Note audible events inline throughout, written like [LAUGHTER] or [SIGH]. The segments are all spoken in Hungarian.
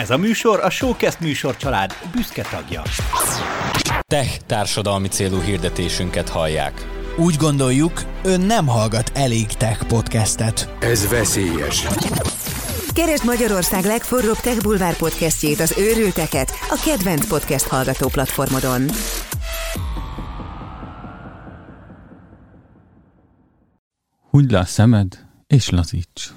Ez a műsor a Showcast műsor család büszke tagja. Tech társadalmi célú hirdetésünket hallják. Úgy gondoljuk, ön nem hallgat elég tech podcastet. Ez veszélyes. Keresd Magyarország legforróbb Tech Bulvár podcastjét, az őrülteket, a kedvenc podcast hallgató platformodon. Húgyd le a szemed, és lazíts.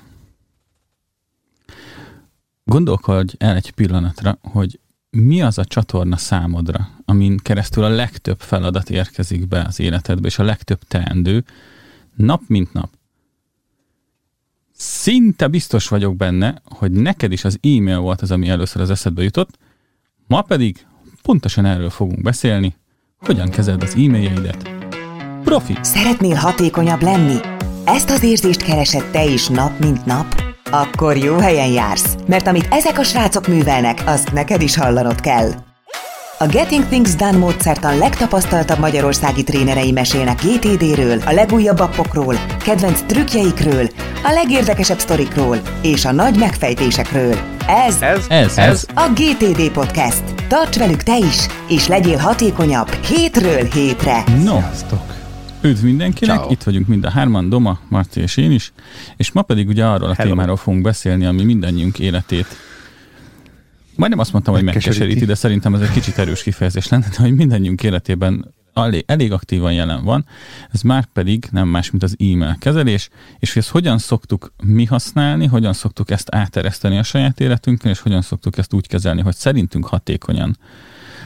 Gondolkodj el egy pillanatra, hogy mi az a csatorna számodra, amin keresztül a legtöbb feladat érkezik be az életedbe, és a legtöbb teendő, nap mint nap. Szinte biztos vagyok benne, hogy neked is az e-mail volt az, ami először az eszedbe jutott, ma pedig pontosan erről fogunk beszélni, hogyan kezeld az e-mailjeidet. Profi! Szeretnél hatékonyabb lenni? Ezt az érzést keresed te is nap mint nap? Akkor jó helyen jársz, mert amit ezek a srácok művelnek, azt neked is hallanod kell. A Getting Things Done módszertan legtapasztaltabb magyarországi trénerei mesélnek GTD-ről, a legújabb appokról, kedvenc trükkjeikről, a legérdekesebb sztorikról és a nagy megfejtésekről. Ez, Ez, ez, ez a GTD Podcast. Tarts velük te is, és legyél hatékonyabb hétről hétre. No, Üdv mindenkinek, Ciao. itt vagyunk mind a hárman, Doma, Marci és én is, és ma pedig ugye arról a Hello. témáról fogunk beszélni, ami mindannyiunk életét Majdnem azt mondtam, hogy megkeseríti, de szerintem ez egy kicsit erős kifejezés lenne, de hogy mindannyiunk életében elég, elég aktívan jelen van. Ez már pedig nem más, mint az e-mail kezelés, és hogy ezt hogyan szoktuk mi használni, hogyan szoktuk ezt átereszteni a saját életünkön, és hogyan szoktuk ezt úgy kezelni, hogy szerintünk hatékonyan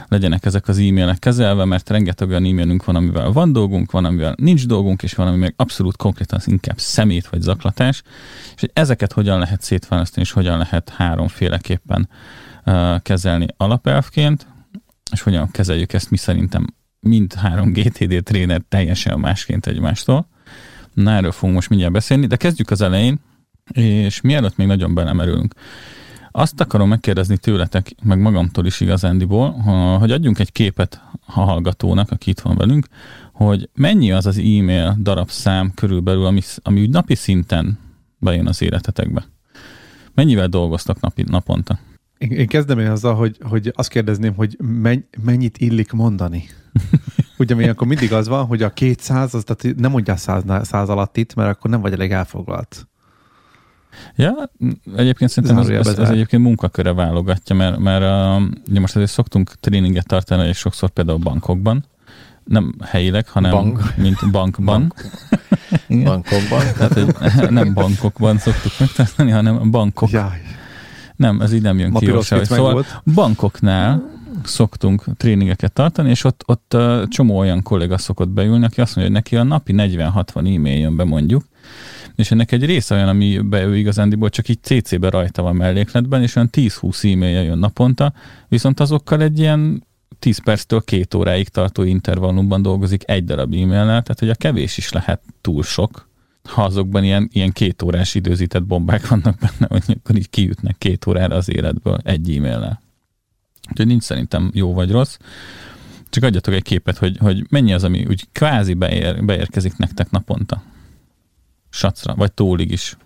legyenek ezek az e-mailek kezelve, mert rengeteg olyan e-mailünk van, amivel van dolgunk, van, amivel nincs dolgunk, és van, ami meg abszolút konkrétan az inkább szemét vagy zaklatás, és hogy ezeket hogyan lehet szétválasztani, és hogyan lehet háromféleképpen uh, kezelni alapelvként, és hogyan kezeljük ezt mi szerintem mind három GTD tréner teljesen másként egymástól. Na, erről fogunk most mindjárt beszélni, de kezdjük az elején, és mielőtt még nagyon belemerülünk. Azt akarom megkérdezni tőletek, meg magamtól is igazándiból, hogy adjunk egy képet a hallgatónak, aki itt van velünk, hogy mennyi az az e-mail darabszám körülbelül, ami, ami úgy napi szinten bejön az életetekbe. Mennyivel dolgoztak napi, naponta? Én, én kezdem én azzal, hogy, hogy azt kérdezném, hogy mennyit illik mondani. [LAUGHS] Ugye mi akkor mindig az van, hogy a 200, az, tehát nem mondjál száz, száz alatt itt, mert akkor nem vagy elég elfoglalt. Ja, egyébként szerintem ez, ez, ez egyébként munkaköre válogatja, mert, mert uh, ugye most azért szoktunk tréninget tartani, és sokszor például bankokban, nem helyileg, hanem Bank. mint bankban. Bank. Bankokban. Tehát, hogy [LAUGHS] nem bankokban szoktuk megtartani, hanem bankok. Jaj. Nem, ez így nem jön Ma ki jó Szóval volt. bankoknál szoktunk tréningeket tartani, és ott, ott csomó olyan kolléga szokott beülni, aki azt mondja, hogy neki a napi 40-60 e-mail jön be mondjuk, és ennek egy része olyan, amiben ő igazándiból csak így CC-be rajta van mellékletben, és olyan 10-20 e-mailje jön naponta, viszont azokkal egy ilyen 10 perctől két óráig tartó intervallumban dolgozik egy darab e-mailnel, tehát hogy a kevés is lehet túl sok, ha azokban ilyen, ilyen két órás időzített bombák vannak benne, hogy akkor így kijutnak két órára az életből egy e-mailnel. Úgyhogy nincs szerintem jó vagy rossz. Csak adjatok egy képet, hogy, hogy mennyi az, ami úgy kvázi beér, beérkezik nektek naponta sacra, vagy tólig is.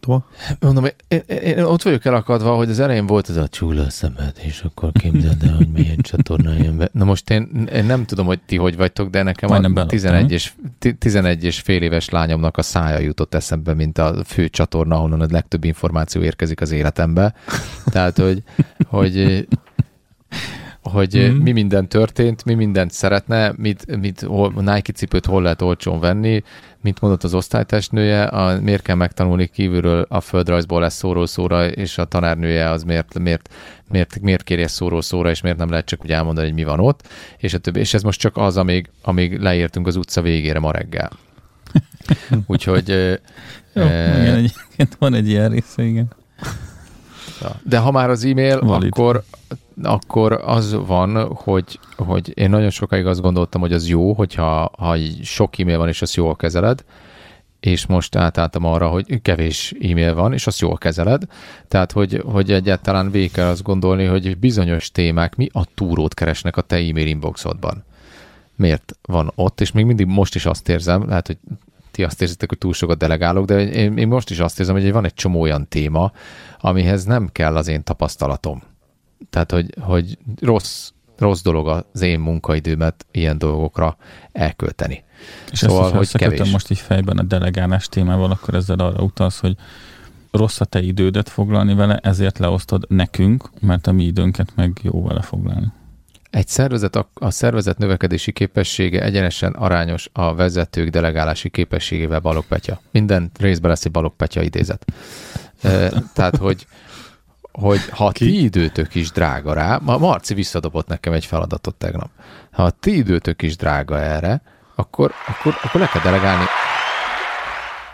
Tova? Mondom, én, én, én, ott vagyok elakadva, hogy az elején volt ez a csúla szemed, és akkor képzeld el, hogy milyen csatorna jön be. Na most én, én nem tudom, hogy ti hogy vagytok, de nekem Majdnem a 11 és, 11 és fél éves lányomnak a szája jutott eszembe, mint a fő csatorna, ahonnan a legtöbb információ érkezik az életembe. Tehát, hogy, hogy [LAUGHS] hogy mm. mi minden történt, mi mindent szeretne, mit, mit hol, Nike cipőt hol lehet olcsón venni, mint mondott az osztálytestnője, a, miért kell megtanulni kívülről a földrajzból lesz szóról szóra, és a tanárnője az miért, miért, miért, miért kéri ezt szóról szóra, és miért nem lehet csak úgy elmondani, hogy mi van ott, és a többi. És ez most csak az, amíg, amíg leértünk az utca végére ma reggel. [LAUGHS] Úgyhogy... Jó, e, igen, egyébként van egy ilyen része, igen. De ha már az e-mail, Valid. akkor akkor az van, hogy, hogy én nagyon sokáig azt gondoltam, hogy az jó, hogyha ha sok e-mail van, és azt jól kezeled, és most átálltam arra, hogy kevés e-mail van, és azt jól kezeled. Tehát, hogy, hogy egyáltalán végig kell azt gondolni, hogy bizonyos témák mi a túrót keresnek a te e-mail inboxodban. Miért van ott, és még mindig most is azt érzem, lehet, hogy ti azt érzitek, hogy túl sokat delegálok, de én, én most is azt érzem, hogy van egy csomó olyan téma, amihez nem kell az én tapasztalatom. Tehát, hogy, hogy rossz, rossz dolog az én munkaidőmet ilyen dolgokra elkölteni. És szóval, ezt, hogy kevés. most így fejben a delegálás témával, akkor ezzel arra utalsz, hogy rossz a te idődet foglalni vele, ezért leosztod nekünk, mert a mi időnket meg jó vele foglalni. Egy szervezet, a, a szervezet növekedési képessége egyenesen arányos a vezetők delegálási képességével Balog Petya. Minden részben lesz egy Balog Petya idézet. E, tehát, hogy, hogy ha Ki? ti időtök is drága rá, ma Marci visszadobott nekem egy feladatot tegnap. Ha a ti időtök is drága erre, akkor, akkor, akkor le kell delegálni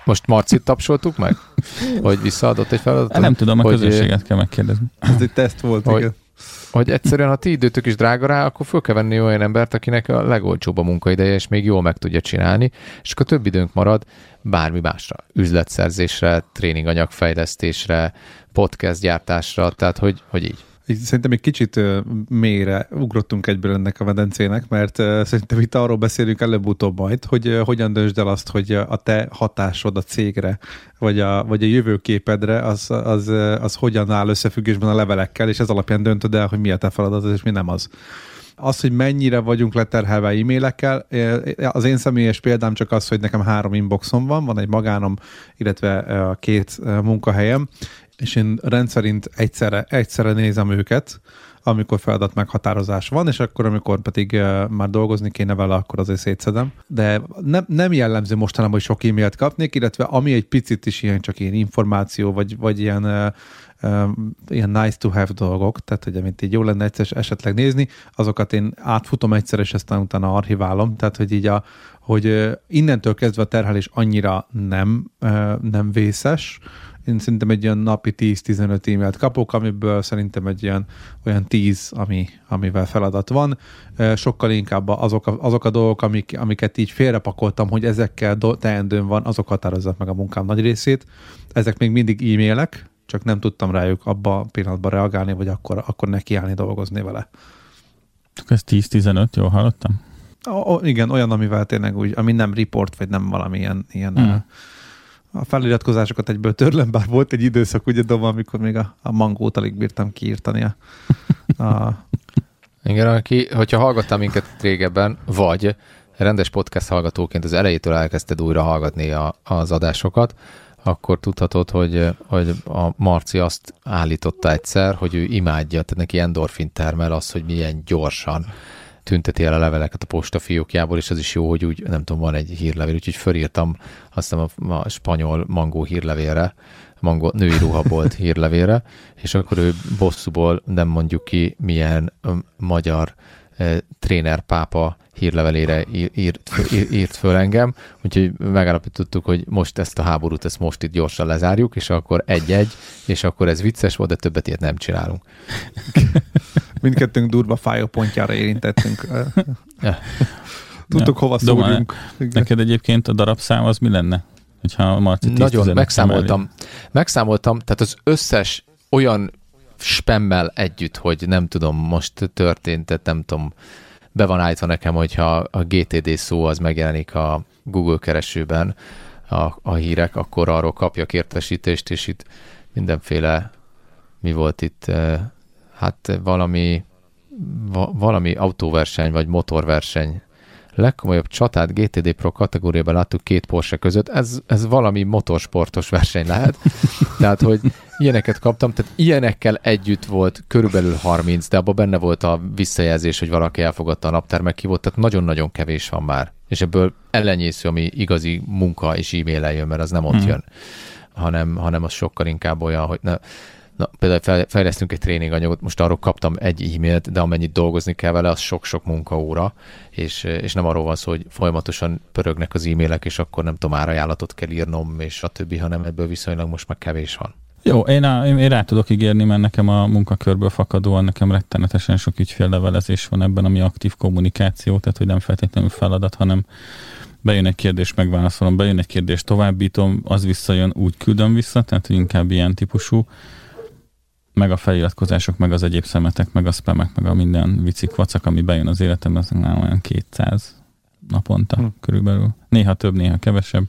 most Marcit tapsoltuk meg? Hogy visszaadott egy feladatot? Nem tudom, a hogy, közösséget kell megkérdezni. Ez egy teszt volt, hogy, igen. Hogy egyszerűen, ha ti időtök is drága rá, akkor föl kell venni olyan embert, akinek a legolcsóbb a munkaideje, és még jól meg tudja csinálni, és akkor több időnk marad bármi másra. Üzletszerzésre, tréninganyagfejlesztésre, podcast gyártásra, tehát hogy, hogy így. Szerintem egy kicsit mélyre ugrottunk egyből ennek a medencének, mert szerintem itt arról beszélünk előbb-utóbb majd, hogy hogyan döntsd el azt, hogy a te hatásod a cégre, vagy a, vagy a jövőképedre, az, az, az hogyan áll összefüggésben a levelekkel, és ez alapján döntöd el, hogy mi a te feladatod, és mi nem az. Az, hogy mennyire vagyunk leterhelve e-mailekkel, az én személyes példám csak az, hogy nekem három inboxom van, van egy magánom, illetve a két munkahelyem, és én rendszerint egyszerre, egyszerre nézem őket, amikor feladat meghatározás van, és akkor, amikor pedig már dolgozni kéne vele, akkor azért szétszedem. De nem, nem jellemző mostanában, hogy sok e-mailt kapnék, illetve ami egy picit is ilyen csak ilyen információ, vagy, vagy ilyen, ilyen nice to have dolgok, tehát hogy amit így jó lenne egyszer esetleg nézni, azokat én átfutom egyszer, és aztán utána archiválom, tehát hogy így a, hogy innentől kezdve a terhelés annyira nem, nem vészes, én szerintem egy olyan napi 10-15 e-mailt kapok, amiből szerintem egy ilyen olyan 10, ami, amivel feladat van. Sokkal inkább azok a, azok a dolgok, amik, amiket így félrepakoltam, hogy ezekkel teendőm van, azok határozzák meg a munkám nagy részét. Ezek még mindig e-mailek, csak nem tudtam rájuk abba a pillanatban reagálni, vagy akkor, akkor nekiállni dolgozni vele. Ez 10-15, jól hallottam? O, igen, olyan, amivel tényleg úgy, ami nem report, vagy nem valamilyen ilyen hmm a feliratkozásokat egyből törlem, bár volt egy időszak, ugye Doma, amikor még a, a mangót alig bírtam kiírtani a, a... Igen, aki, hogyha hallgattál minket régebben, vagy rendes podcast hallgatóként az elejétől elkezdted újra hallgatni a, az adásokat, akkor tudhatod, hogy, hogy a Marci azt állította egyszer, hogy ő imádja, tehát neki endorfin termel az, hogy milyen gyorsan tünteti el a leveleket a postafiókjából, és az is jó, hogy úgy, nem tudom, van egy hírlevél, úgyhogy fölírtam azt a, a spanyol mangó hírlevélre, mangó, női ruhabolt [LAUGHS] hírlevélre, és akkor ő bosszúból nem mondjuk ki, milyen magyar e, tréner pápa hírlevelére írt, írt föl engem, úgyhogy megállapítottuk, hogy most ezt a háborút, ezt most itt gyorsan lezárjuk, és akkor egy-egy, és akkor ez vicces volt, de többet ilyet nem csinálunk. [LAUGHS] Mindkettőnk durva fájó pontjára érintettünk. Tudtuk, ja. hova szóljunk. Neked egyébként a darabszám az mi lenne? Hogyha a Marci Nagyon, megszámoltam. Megszámoltam, tehát az összes olyan spemmel együtt, hogy nem tudom, most történt, tehát nem tudom, be van állítva nekem, hogyha a GTD szó az megjelenik a Google keresőben a, a hírek, akkor arról kapjak értesítést, és itt mindenféle, mi volt itt, eh, hát valami, va, valami autóverseny, vagy motorverseny legkomolyabb csatát GTD Pro kategóriában láttuk két Porsche között, ez, ez valami motorsportos verseny lehet. [LAUGHS] Tehát, hogy ilyeneket kaptam, tehát ilyenekkel együtt volt körülbelül 30, de abban benne volt a visszajelzés, hogy valaki elfogadta a naptermek ki volt, tehát nagyon-nagyon kevés van már. És ebből ellenyésző, ami igazi munka és e-mail jön, mert az nem ott hmm. jön, hanem, hanem az sokkal inkább olyan, hogy ne, Na, például fejlesztünk egy tréninganyagot, most arról kaptam egy e-mailt, de amennyit dolgozni kell vele, az sok-sok munkaóra, és, és nem arról van szó, hogy folyamatosan pörögnek az e-mailek, és akkor nem tudom, árajánlatot kell írnom, és a többi, hanem ebből viszonylag most már kevés van. Jó, én, a, én, rá tudok ígérni, mert nekem a munkakörből fakadóan nekem rettenetesen sok ügyféllevelezés van ebben, ami aktív kommunikáció, tehát hogy nem feltétlenül feladat, hanem bejön egy kérdés, megválaszolom, bejön egy kérdés, továbbítom, az visszajön, úgy küldöm vissza, tehát inkább ilyen típusú meg a feliratkozások, meg az egyéb szemetek, meg a spamek, meg a minden vicik vacak, ami bejön az életembe, az olyan 200 naponta hm. körülbelül. Néha több, néha kevesebb.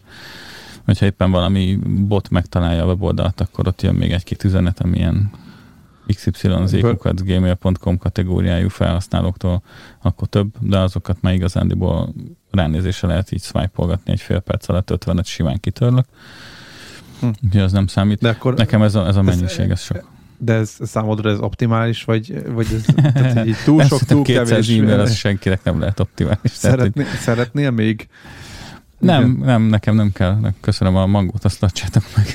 Hogyha éppen valami bot megtalálja a weboldalt, akkor ott jön még egy-két üzenet, amilyen xyzkukacgmail.com kategóriájú felhasználóktól, akkor több, de azokat már igazándiból ránézésre lehet így swipe egy fél perc alatt 50-et simán kitörlök. Hm. Úgyhogy az nem számít. De akkor Nekem ez a, ez a mennyiség, ez sok. De ez számodra ez optimális, vagy, vagy ez tehát így túl sok, túl 200 kevés? e-mail, az senkinek nem lehet optimális. Szeretné, tehát, hogy... Szeretnél még? Nem, Igen. nem, nekem nem kell. Köszönöm a mangot, azt tartsátok meg.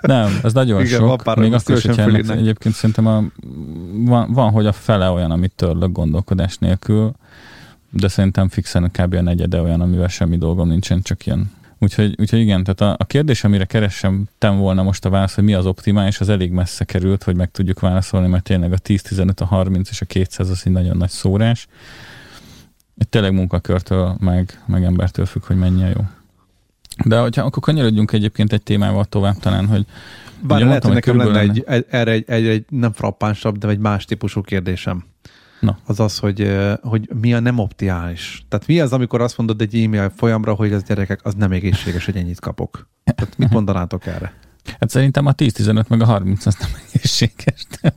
nem, ez nagyon Igen, sok. Még azt is, ennek egyébként szerintem a, van, van, hogy a fele olyan, amit törlök gondolkodás nélkül, de szerintem fixen kb. a negyede olyan, amivel semmi dolgom nincsen, csak ilyen Úgyhogy, úgyhogy igen, tehát a, a kérdés, amire keresem tem volna most a válasz, hogy mi az optimális, az elég messze került, hogy meg tudjuk válaszolni, mert tényleg a 10-15, a 30 és a 200 az egy nagyon nagy szórás. Egy tényleg munkakörtől, meg, meg embertől függ, hogy mennyi a jó. De hogyha akkor kanyarodjunk egyébként egy témával tovább talán, hogy bár lehet, hogy nekem lenne egy, erre egy, egy, egy nem frappánsabb, de egy más típusú kérdésem. Na. Az az, hogy, hogy mi a nem optimális. Tehát mi az, amikor azt mondod egy e-mail folyamra, hogy az gyerekek, az nem egészséges, hogy ennyit kapok. Tehát mit mondanátok erre? Hát szerintem a 10-15 meg a 30 az nem egészséges. [LAUGHS]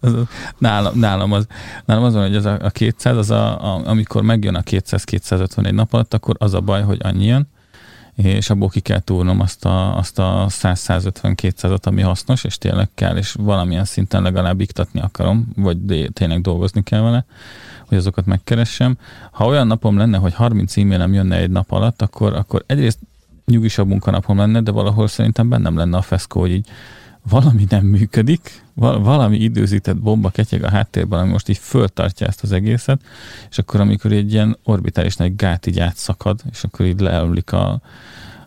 az, az, nálam, nálam, az, nálam az van, hogy az a, a 200, az a, a, amikor megjön a 200-251 nap alatt, akkor az a baj, hogy annyi jön, és abból ki kell túlnom azt a, azt a 100-150-200-at, ami hasznos, és tényleg kell, és valamilyen szinten legalább iktatni akarom, vagy tényleg dolgozni kell vele, hogy azokat megkeressem. Ha olyan napom lenne, hogy 30 e-mailem jönne egy nap alatt, akkor, akkor egyrészt nyugisabb munkanapom lenne, de valahol szerintem bennem lenne a feszkó, hogy így valami nem működik, valami időzített bomba ketyeg a háttérben, ami most így föltartja ezt az egészet, és akkor amikor egy ilyen orbitális nagy gát így átszakad, és akkor így leömlik a,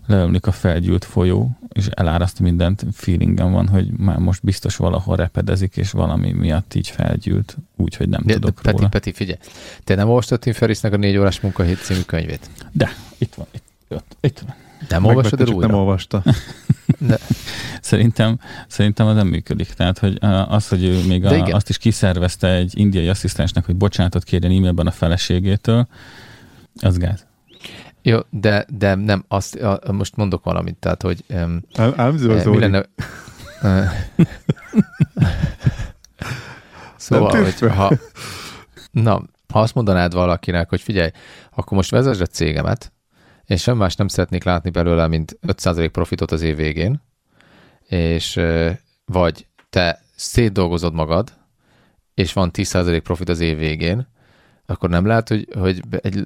leömlik a felgyűlt folyó, és eláraszt mindent, feelingem van, hogy már most biztos valahol repedezik, és valami miatt így felgyűlt, úgyhogy nem de, tudok de, Peti, róla. Peti, figyelj, te nem olvastad Tim Ferrisnek a négy órás munkahét című könyvét? De, itt van, itt, itt, itt van. Nem olvasod el újra? Nem olvasta. [LAUGHS] De. Szerintem, szerintem az nem működik. Tehát, hogy az, hogy ő még a, azt is kiszervezte egy indiai asszisztensnek, hogy bocsánatot kérjen e-mailben a feleségétől, az gáz. Jó, de, de nem, azt, a, most mondok valamit, tehát, hogy um, Ám, mi lenne... [LAUGHS] szóval, hogy ha, na, ha azt mondanád valakinek, hogy figyelj, akkor most vezesd a cégemet, és sem más nem szeretnék látni belőle, mint 5% profitot az év végén, és vagy te szétdolgozod magad, és van 10% profit az év végén, akkor nem lehet, hogy, hogy egy,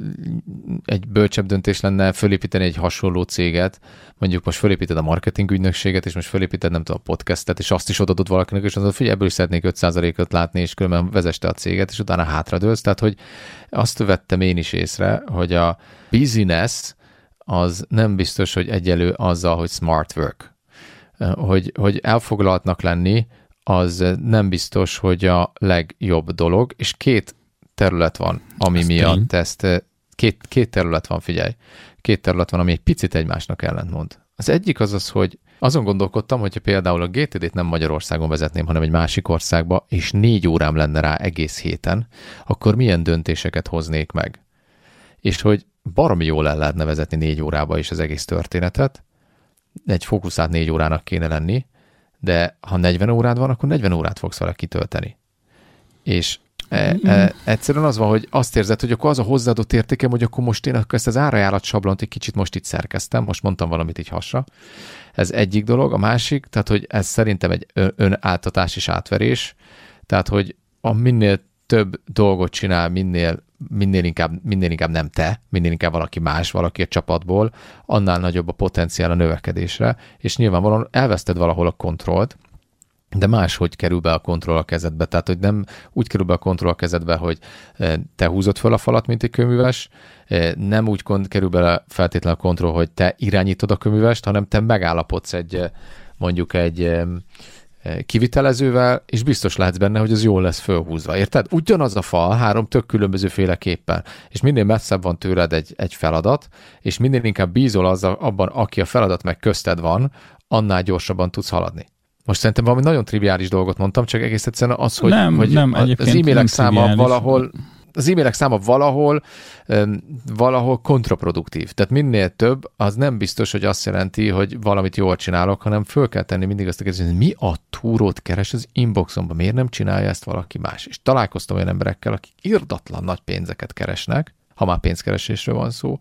egy bölcsebb döntés lenne fölépíteni egy hasonló céget, mondjuk most fölépíted a marketing ügynökséget, és most fölépíted nem tudom, a podcastet, és azt is odadod valakinek, és azt figyelj, ebből is szeretnék 5%-ot látni, és különben vezeste a céget, és utána hátradőlsz. Tehát, hogy azt vettem én is észre, hogy a business az nem biztos, hogy egyelő azzal, hogy smart work. Hogy, hogy elfoglaltnak lenni, az nem biztos, hogy a legjobb dolog, és két terület van, ami Ez miatt tény. ezt, két, két terület van, figyelj, két terület van, ami egy picit egymásnak ellentmond. Az egyik az az, hogy azon gondolkodtam, hogyha például a GTD-t nem Magyarországon vezetném, hanem egy másik országba, és négy órám lenne rá egész héten, akkor milyen döntéseket hoznék meg? És hogy baromi jól el lehetne vezetni négy órába is az egész történetet. Egy fókuszált négy órának kéne lenni, de ha 40 órád van, akkor 40 órát fogsz vele kitölteni. És e, e, egyszerűen az van, hogy azt érzed, hogy akkor az a hozzáadott értékem, hogy akkor most én ezt az árajánlat sablont egy kicsit most itt szerkeztem, most mondtam valamit így hasra. Ez egyik dolog. A másik, tehát hogy ez szerintem egy önáltatás és átverés, tehát hogy a minél több dolgot csinál, minél minél inkább, minél inkább nem te, minél inkább valaki más, valaki a csapatból, annál nagyobb a potenciál a növekedésre, és nyilvánvalóan elveszted valahol a kontrollt, de máshogy kerül be a kontroll a kezedbe. Tehát, hogy nem úgy kerül be a kontroll a kezedbe, hogy eh, te húzod föl a falat, mint egy köműves, eh, nem úgy kerül be feltétlenül a kontroll, hogy te irányítod a köművest, hanem te megállapodsz egy eh, mondjuk egy kivitelezővel, és biztos lehetsz benne, hogy az jól lesz fölhúzva. Érted? Ugyanaz a fal, három tök különböző féleképpen, és minél messzebb van tőled egy, egy feladat, és minél inkább bízol az abban, aki a feladat meg közted van, annál gyorsabban tudsz haladni. Most szerintem valami nagyon triviális dolgot mondtam, csak egész egyszerűen az, hogy, nem, hogy nem, az e-mailek száma triviális. valahol az e-mailek száma valahol, valahol kontraproduktív. Tehát minél több, az nem biztos, hogy azt jelenti, hogy valamit jól csinálok, hanem föl kell tenni mindig azt a kérdést, hogy mi a túrót keres az inboxomban, miért nem csinálja ezt valaki más. És találkoztam olyan emberekkel, akik irdatlan nagy pénzeket keresnek, ha már pénzkeresésről van szó,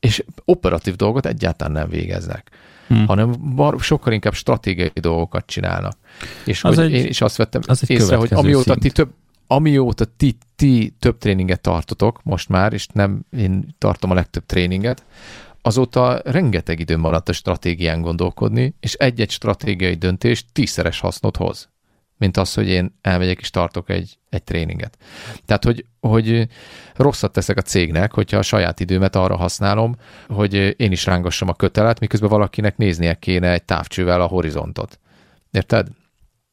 és operatív dolgot egyáltalán nem végeznek, hmm. hanem sokkal inkább stratégiai dolgokat csinálnak. És az hogy egy, én is azt vettem az észre, hogy amióta ti több, amióta ti, ti több tréninget tartotok most már, és nem én tartom a legtöbb tréninget, azóta rengeteg idő maradt a stratégián gondolkodni, és egy-egy stratégiai döntés tízszeres hasznot hoz, mint az, hogy én elmegyek és tartok egy, egy tréninget. Tehát, hogy, hogy rosszat teszek a cégnek, hogyha a saját időmet arra használom, hogy én is rángassam a kötelet, miközben valakinek néznie kéne egy távcsővel a horizontot. Érted?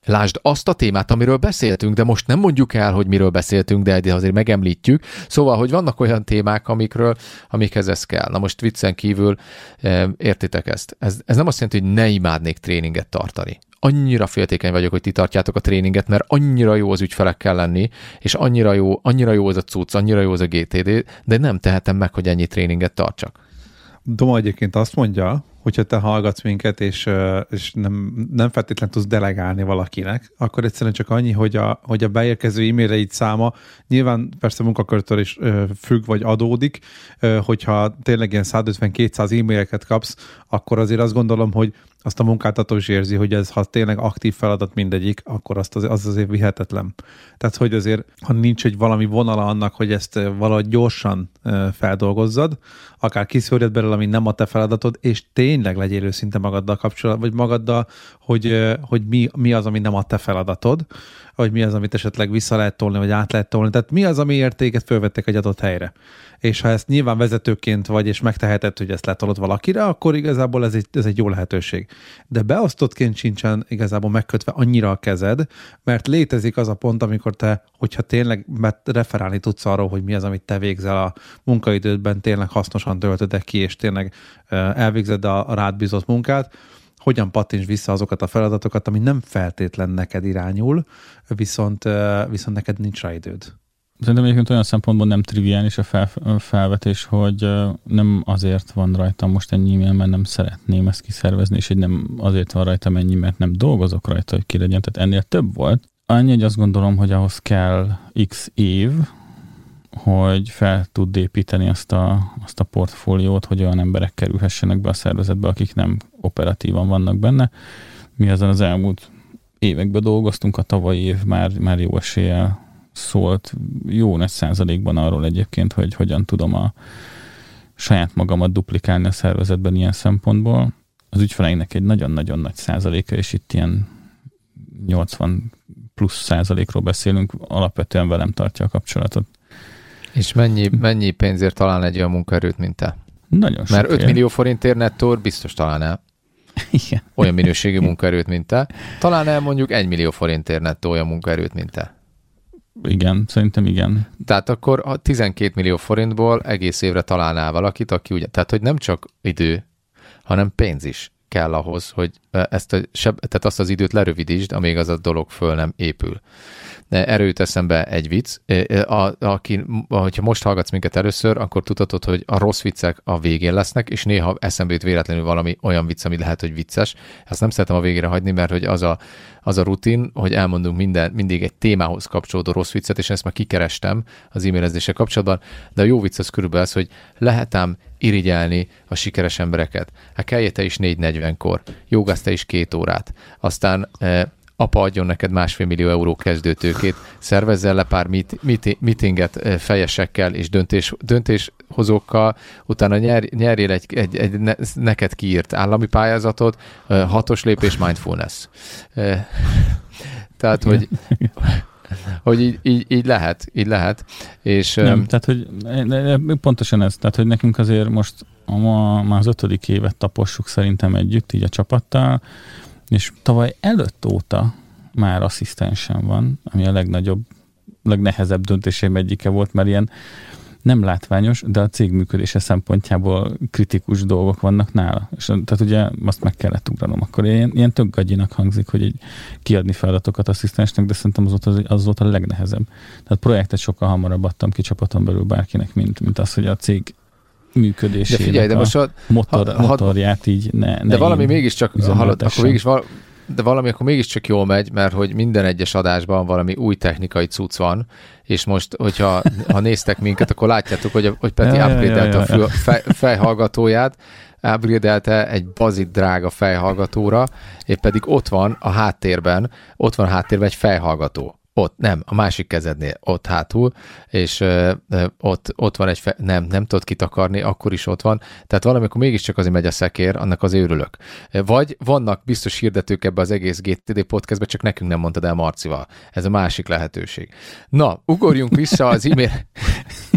Lásd azt a témát, amiről beszéltünk, de most nem mondjuk el, hogy miről beszéltünk, de azért megemlítjük. Szóval, hogy vannak olyan témák, amikről, amikhez ez kell. Na most viccen kívül e, értitek ezt. Ez, ez nem azt jelenti, hogy ne imádnék tréninget tartani. Annyira féltékeny vagyok, hogy ti tartjátok a tréninget, mert annyira jó az ügyfelekkel lenni, és annyira jó, annyira jó az a cucc, annyira jó az a GTD, de nem tehetem meg, hogy ennyi tréninget tartsak. Doma egyébként azt mondja, hogyha te hallgatsz minket, és, és nem, nem feltétlenül tudsz delegálni valakinek, akkor egyszerűen csak annyi, hogy a, hogy a beérkező e-maileid száma nyilván persze munkakörtől is függ, vagy adódik, hogyha tényleg ilyen 150-200 e-maileket kapsz, akkor azért azt gondolom, hogy azt a munkáltató is érzi, hogy ez, ha tényleg aktív feladat mindegyik, akkor azt az, az azért vihetetlen. Tehát, hogy azért, ha nincs egy valami vonala annak, hogy ezt valahogy gyorsan feldolgozzad, akár kiszűrjed belőle, ami nem a te feladatod, és tényleg legyél őszinte magaddal kapcsolatban, vagy magaddal, hogy, hogy mi, mi az, ami nem a te feladatod, vagy mi az, amit esetleg vissza lehet tolni, vagy át lehet tolni. Tehát mi az, ami értéket fölvettek egy adott helyre. És ha ezt nyilván vezetőként vagy, és megteheted, hogy ezt letolod valakire, akkor igazából ez egy, ez egy jó lehetőség. De beosztottként sincsen igazából megkötve annyira a kezed, mert létezik az a pont, amikor te, hogyha tényleg referálni tudsz arról, hogy mi az, amit te végzel a munkaidődben, tényleg hasznosan töltöd ki, és tényleg elvégzed a, a rád bizott munkát, hogyan pattints vissza azokat a feladatokat, ami nem feltétlen neked irányul, viszont, viszont neked nincs rá időd. Szerintem egyébként olyan szempontból nem triviális a fel, felvetés, hogy nem azért van rajtam most ennyi mert nem szeretném ezt kiszervezni, és hogy nem azért van rajtam ennyi, mert nem dolgozok rajta, hogy ki legyen. Tehát ennél több volt. Annyi, hogy azt gondolom, hogy ahhoz kell x év, hogy fel tud építeni azt a, azt a portfóliót, hogy olyan emberek kerülhessenek be a szervezetbe, akik nem operatívan vannak benne. Mi ezen az elmúlt években dolgoztunk, a tavalyi év már, már jó eséllyel szólt jó nagy százalékban arról egyébként, hogy hogyan tudom a saját magamat duplikálni a szervezetben ilyen szempontból. Az ügyfeleinek egy nagyon-nagyon nagy százaléka, és itt ilyen 80 plusz százalékról beszélünk, alapvetően velem tartja a kapcsolatot. És mennyi, mennyi pénzért talál egy olyan munkaerőt, mint te? Nagyon sok Mert 5 millió forintért nettó biztos találnál. Igen. Olyan minőségű munkaerőt, mint te. Talán el mondjuk 1 millió forintért nettó olyan munkaerőt, mint te. Igen, szerintem igen. Tehát akkor a 12 millió forintból egész évre találnál valakit, aki ugye, tehát hogy nem csak idő, hanem pénz is kell ahhoz, hogy ezt a, tehát azt az időt lerövidítsd, amíg az a dolog föl nem épül erőt eszembe egy vicc. A, aki, hogyha most hallgatsz minket először, akkor tudhatod, hogy a rossz viccek a végén lesznek, és néha eszembe jut véletlenül valami olyan vicc, ami lehet, hogy vicces. Ezt nem szeretem a végére hagyni, mert hogy az a, az a rutin, hogy elmondunk minden, mindig egy témához kapcsolódó rossz viccet, és ezt már kikerestem az e-mailezéssel kapcsolatban, de a jó vicc az körülbelül az, hogy lehetem irigyelni a sikeres embereket. Hát kelljél te is 4.40-kor, jogász te is két órát, aztán apa adjon neked másfél millió euró kezdőtőkét, szervezzel le pár mit, mit, mitinget eh, fejesekkel és döntés, döntéshozókkal, utána nyer, nyerjél egy, egy, egy ne, neked kiírt állami pályázatot, eh, hatos lépés mindfulness. Eh, tehát, hogy hogy így, így, így lehet, így lehet. És, Nem, tehát, hogy pontosan ez, tehát, hogy nekünk azért most ma, már az ötödik évet tapossuk szerintem együtt, így a csapattal, és tavaly előtt óta már asszisztensem van, ami a legnagyobb, legnehezebb döntésem egyike volt, mert ilyen nem látványos, de a cég működése szempontjából kritikus dolgok vannak nála. És, tehát ugye azt meg kellett ugranom. Akkor ilyen, ilyen tök gagyinak hangzik, hogy egy kiadni feladatokat asszisztensnek, de szerintem az volt, az, az volt a legnehezebb. Tehát projektet sokkal hamarabb adtam ki csapaton belül bárkinek, mint, mint az, hogy a cég működésének de figyelj, de most a, motor, ha, motorját így ne, ne De valami mégiscsak, hallod, akkor mégis val, de valami akkor mégiscsak jól megy, mert hogy minden egyes adásban valami új technikai cucc van, és most, hogyha [LAUGHS] ha néztek minket, akkor látjátok, hogy, hogy Peti ja, upgrade ja, ja, a fej, fejhallgatóját, upgrade egy bazit drága fejhallgatóra, épp pedig ott van a háttérben, ott van a háttérben egy fejhallgató ott, nem, a másik kezednél, ott hátul, és ö, ö, ott, ott van egy, fe, nem, nem tudod kitakarni, akkor is ott van. Tehát valamikor mégiscsak azért megy a szekér, annak az őrülök. Vagy vannak biztos hirdetők ebbe az egész GTD podcastbe, csak nekünk nem mondtad el Marcival. Ez a másik lehetőség. Na, ugorjunk vissza az e-mail,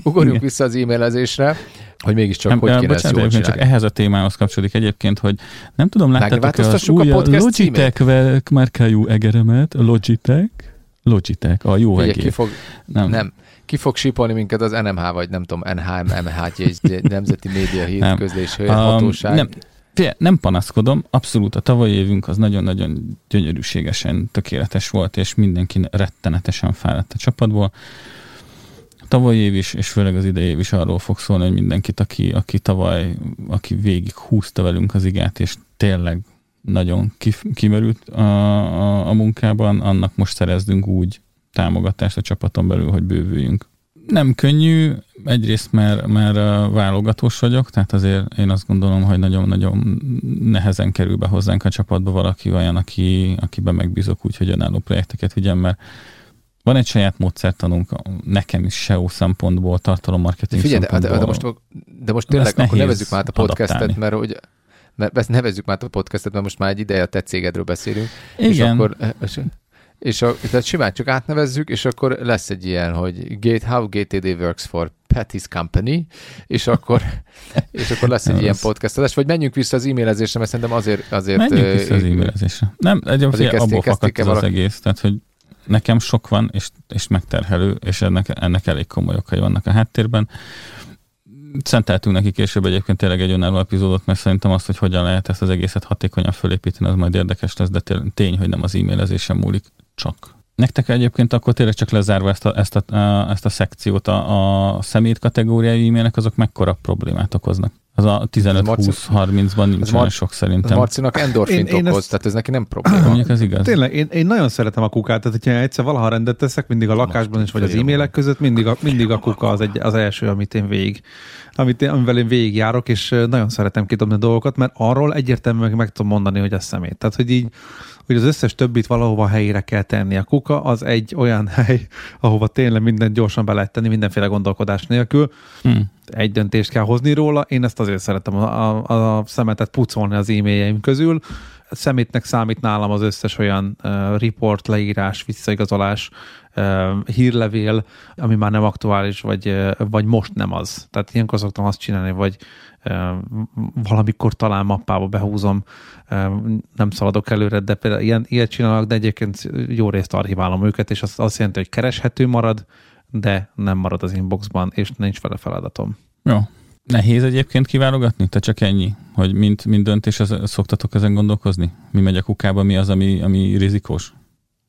ugorjunk vissza az e-mailezésre, hogy mégiscsak nem, hogy kéne bocsánat, ezt jól csak ehhez a témához kapcsolódik egyébként, hogy nem tudom, láttátok az új a Logitech márkájú egeremet, Logitech, Logitech, a jó Figyelj, ki fog, nem. nem. Ki fog sipolni minket az NMH, vagy nem tudom, NHM, MH, egy Nemzeti Média Hírközlés Hatóság? Nem. Fé, nem panaszkodom, abszolút a tavalyi évünk az nagyon-nagyon gyönyörűségesen tökéletes volt, és mindenki rettenetesen fáradt a csapatból. A tavalyi év is, és főleg az idei év is arról fog szólni, hogy mindenkit, aki, aki tavaly, aki végig húzta velünk az igát, és tényleg nagyon kimerült a, a, a munkában, annak most szerezdünk úgy támogatást a csapaton belül, hogy bővüljünk. Nem könnyű, egyrészt mert, mert válogatós vagyok, tehát azért én azt gondolom, hogy nagyon-nagyon nehezen kerül be hozzánk a csapatba valaki olyan, aki, akiben megbízok úgy, hogy önálló projekteket vigyen, mert van egy saját módszertanunk, nekem is SEO szempontból, tartalommarketing Figyelj, szempontból. De, de, most, de most tényleg akkor nevezzük már a podcastet, adaptálni. mert hogy ezt nevezzük már a podcastet, mert most már egy ideje a te cégedről beszélünk. Igen. És akkor, és, és a, tehát simán csak átnevezzük, és akkor lesz egy ilyen, hogy Gate, how GTD works for Patty's Company, és akkor, [LAUGHS] és akkor lesz egy ilyen podcast vagy menjünk vissza az e-mailezésre, mert szerintem azért... azért menjünk vissza az e-mailezésre. Nem, egyébként abból fakadt az valaki... egész, tehát hogy nekem sok van, és, és megterhelő, és ennek, ennek elég komoly okai vannak a háttérben szenteltünk neki később egyébként tényleg egy önálló epizódot, mert szerintem azt, hogy hogyan lehet ezt az egészet hatékonyan fölépíteni, az majd érdekes lesz, de tény, hogy nem az e-mailezésen múlik csak. Nektek egyébként akkor tényleg csak lezárva ezt a, ezt a, ezt a szekciót, a, a szemét kategóriai e-mailek, azok mekkora problémát okoznak? Az a 15-20-30-ban nincs olyan sok szerintem. Marcinak endorfint én, én okoz, ezt, tehát ez neki nem probléma. Mondjuk ez igaz. Tényleg, én, én nagyon szeretem a kukát, tehát hogyha egyszer valaha rendet teszek, mindig a lakásban is, vagy az e-mailek között, mindig a, mindig a kuka az, egy, az első, amit én végig amit én, amivel én végigjárok, és nagyon szeretem kidobni a dolgokat, mert arról egyértelműen meg, meg tudom mondani, hogy ez szemét. Tehát, hogy így, hogy az összes többit valahova helyére kell tenni. A kuka az egy olyan [LAUGHS] hely, ahova tényleg minden gyorsan be lehet tenni, mindenféle gondolkodás nélkül. Hmm. Egy döntést kell hozni róla. Én ezt azért szeretem a, a, a szemetet pucolni az e-mailjeim közül. Szemétnek számít nálam az összes olyan uh, report, leírás, visszaigazolás, hírlevél, ami már nem aktuális, vagy, vagy most nem az. Tehát ilyenkor szoktam azt csinálni, vagy valamikor talán mappába behúzom, nem szaladok előre, de például ilyen, ilyet csinálok, de egyébként jó részt archiválom őket, és az azt jelenti, hogy kereshető marad, de nem marad az inboxban, és nincs vele feladatom. Jó. Nehéz egyébként kiválogatni? Te csak ennyi, hogy mint, mint döntés az, szoktatok ezen gondolkozni? Mi megy a kukába, mi az, ami, ami rizikós?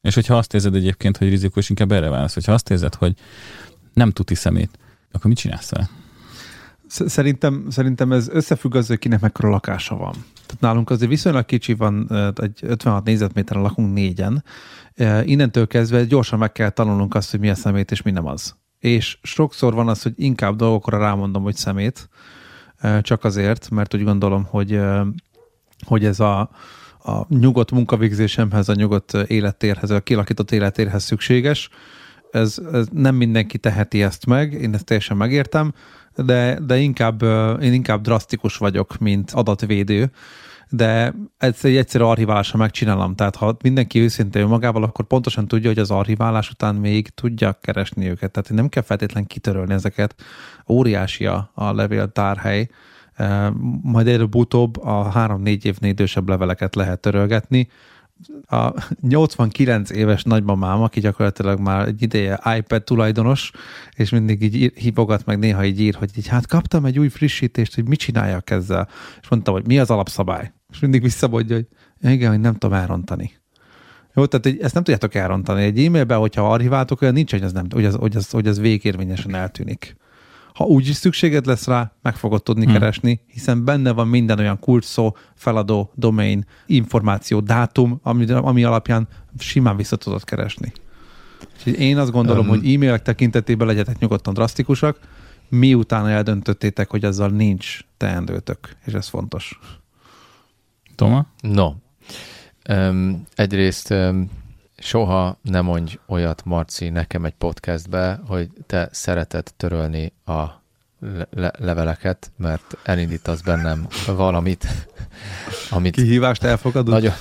És hogyha azt érzed egyébként, hogy rizikós, inkább erre válasz. Hogyha azt érzed, hogy nem tuti szemét, akkor mit csinálsz vele? Szerintem, szerintem ez összefügg az, hogy kinek mekkora lakása van. Tehát nálunk azért viszonylag kicsi van, egy 56 négyzetméteren lakunk négyen. Innentől kezdve gyorsan meg kell tanulnunk azt, hogy mi a szemét és mi nem az. És sokszor van az, hogy inkább dolgokra rámondom, hogy szemét, csak azért, mert úgy gondolom, hogy, hogy ez a, a nyugodt munkavégzésemhez, a nyugodt élettérhez, a kilakított élettérhez szükséges. Ez, ez nem mindenki teheti ezt meg, én ezt teljesen megértem, de, de inkább, én inkább drasztikus vagyok, mint adatvédő, de ez egy egyszerű archiválásra megcsinálom. Tehát ha mindenki őszintén magával, akkor pontosan tudja, hogy az archiválás után még tudja keresni őket. Tehát nem kell feltétlenül kitörölni ezeket. Óriási a levéltárhely, majd előbb-utóbb a három-négy évnél idősebb leveleket lehet törölgetni. a 89 éves nagymamám, aki gyakorlatilag már egy ideje iPad tulajdonos, és mindig így hívogat, meg néha így ír, hogy így hát kaptam egy új frissítést, hogy mit csináljak ezzel. És mondtam, hogy mi az alapszabály. És mindig visszamondja, hogy igen, hogy nem tudom elrontani. Jó, tehát ezt nem tudjátok elrontani. Egy e-mailben, hogyha archiváltok, olyan nincs, hogy ez, nem, hogy az, hogy az, hogy az végérvényesen eltűnik. Ha úgy is szükséged lesz rá, meg fogod tudni hmm. keresni, hiszen benne van minden olyan kulcs szó, feladó, domain, információ, dátum, ami, ami alapján simán vissza tudod keresni. Úgyhogy én azt gondolom, um, hogy e-mailek tekintetében legyetek nyugodtan drasztikusak, miután eldöntöttétek, hogy azzal nincs teendőtök, és ez fontos. Toma? No. Um, egyrészt um, soha ne mondj olyat, Marci, nekem egy podcastbe, hogy te szereted törölni a le- leveleket, mert elindítasz bennem valamit, [LAUGHS] amit... Kihívást elfogadod? Nagyon,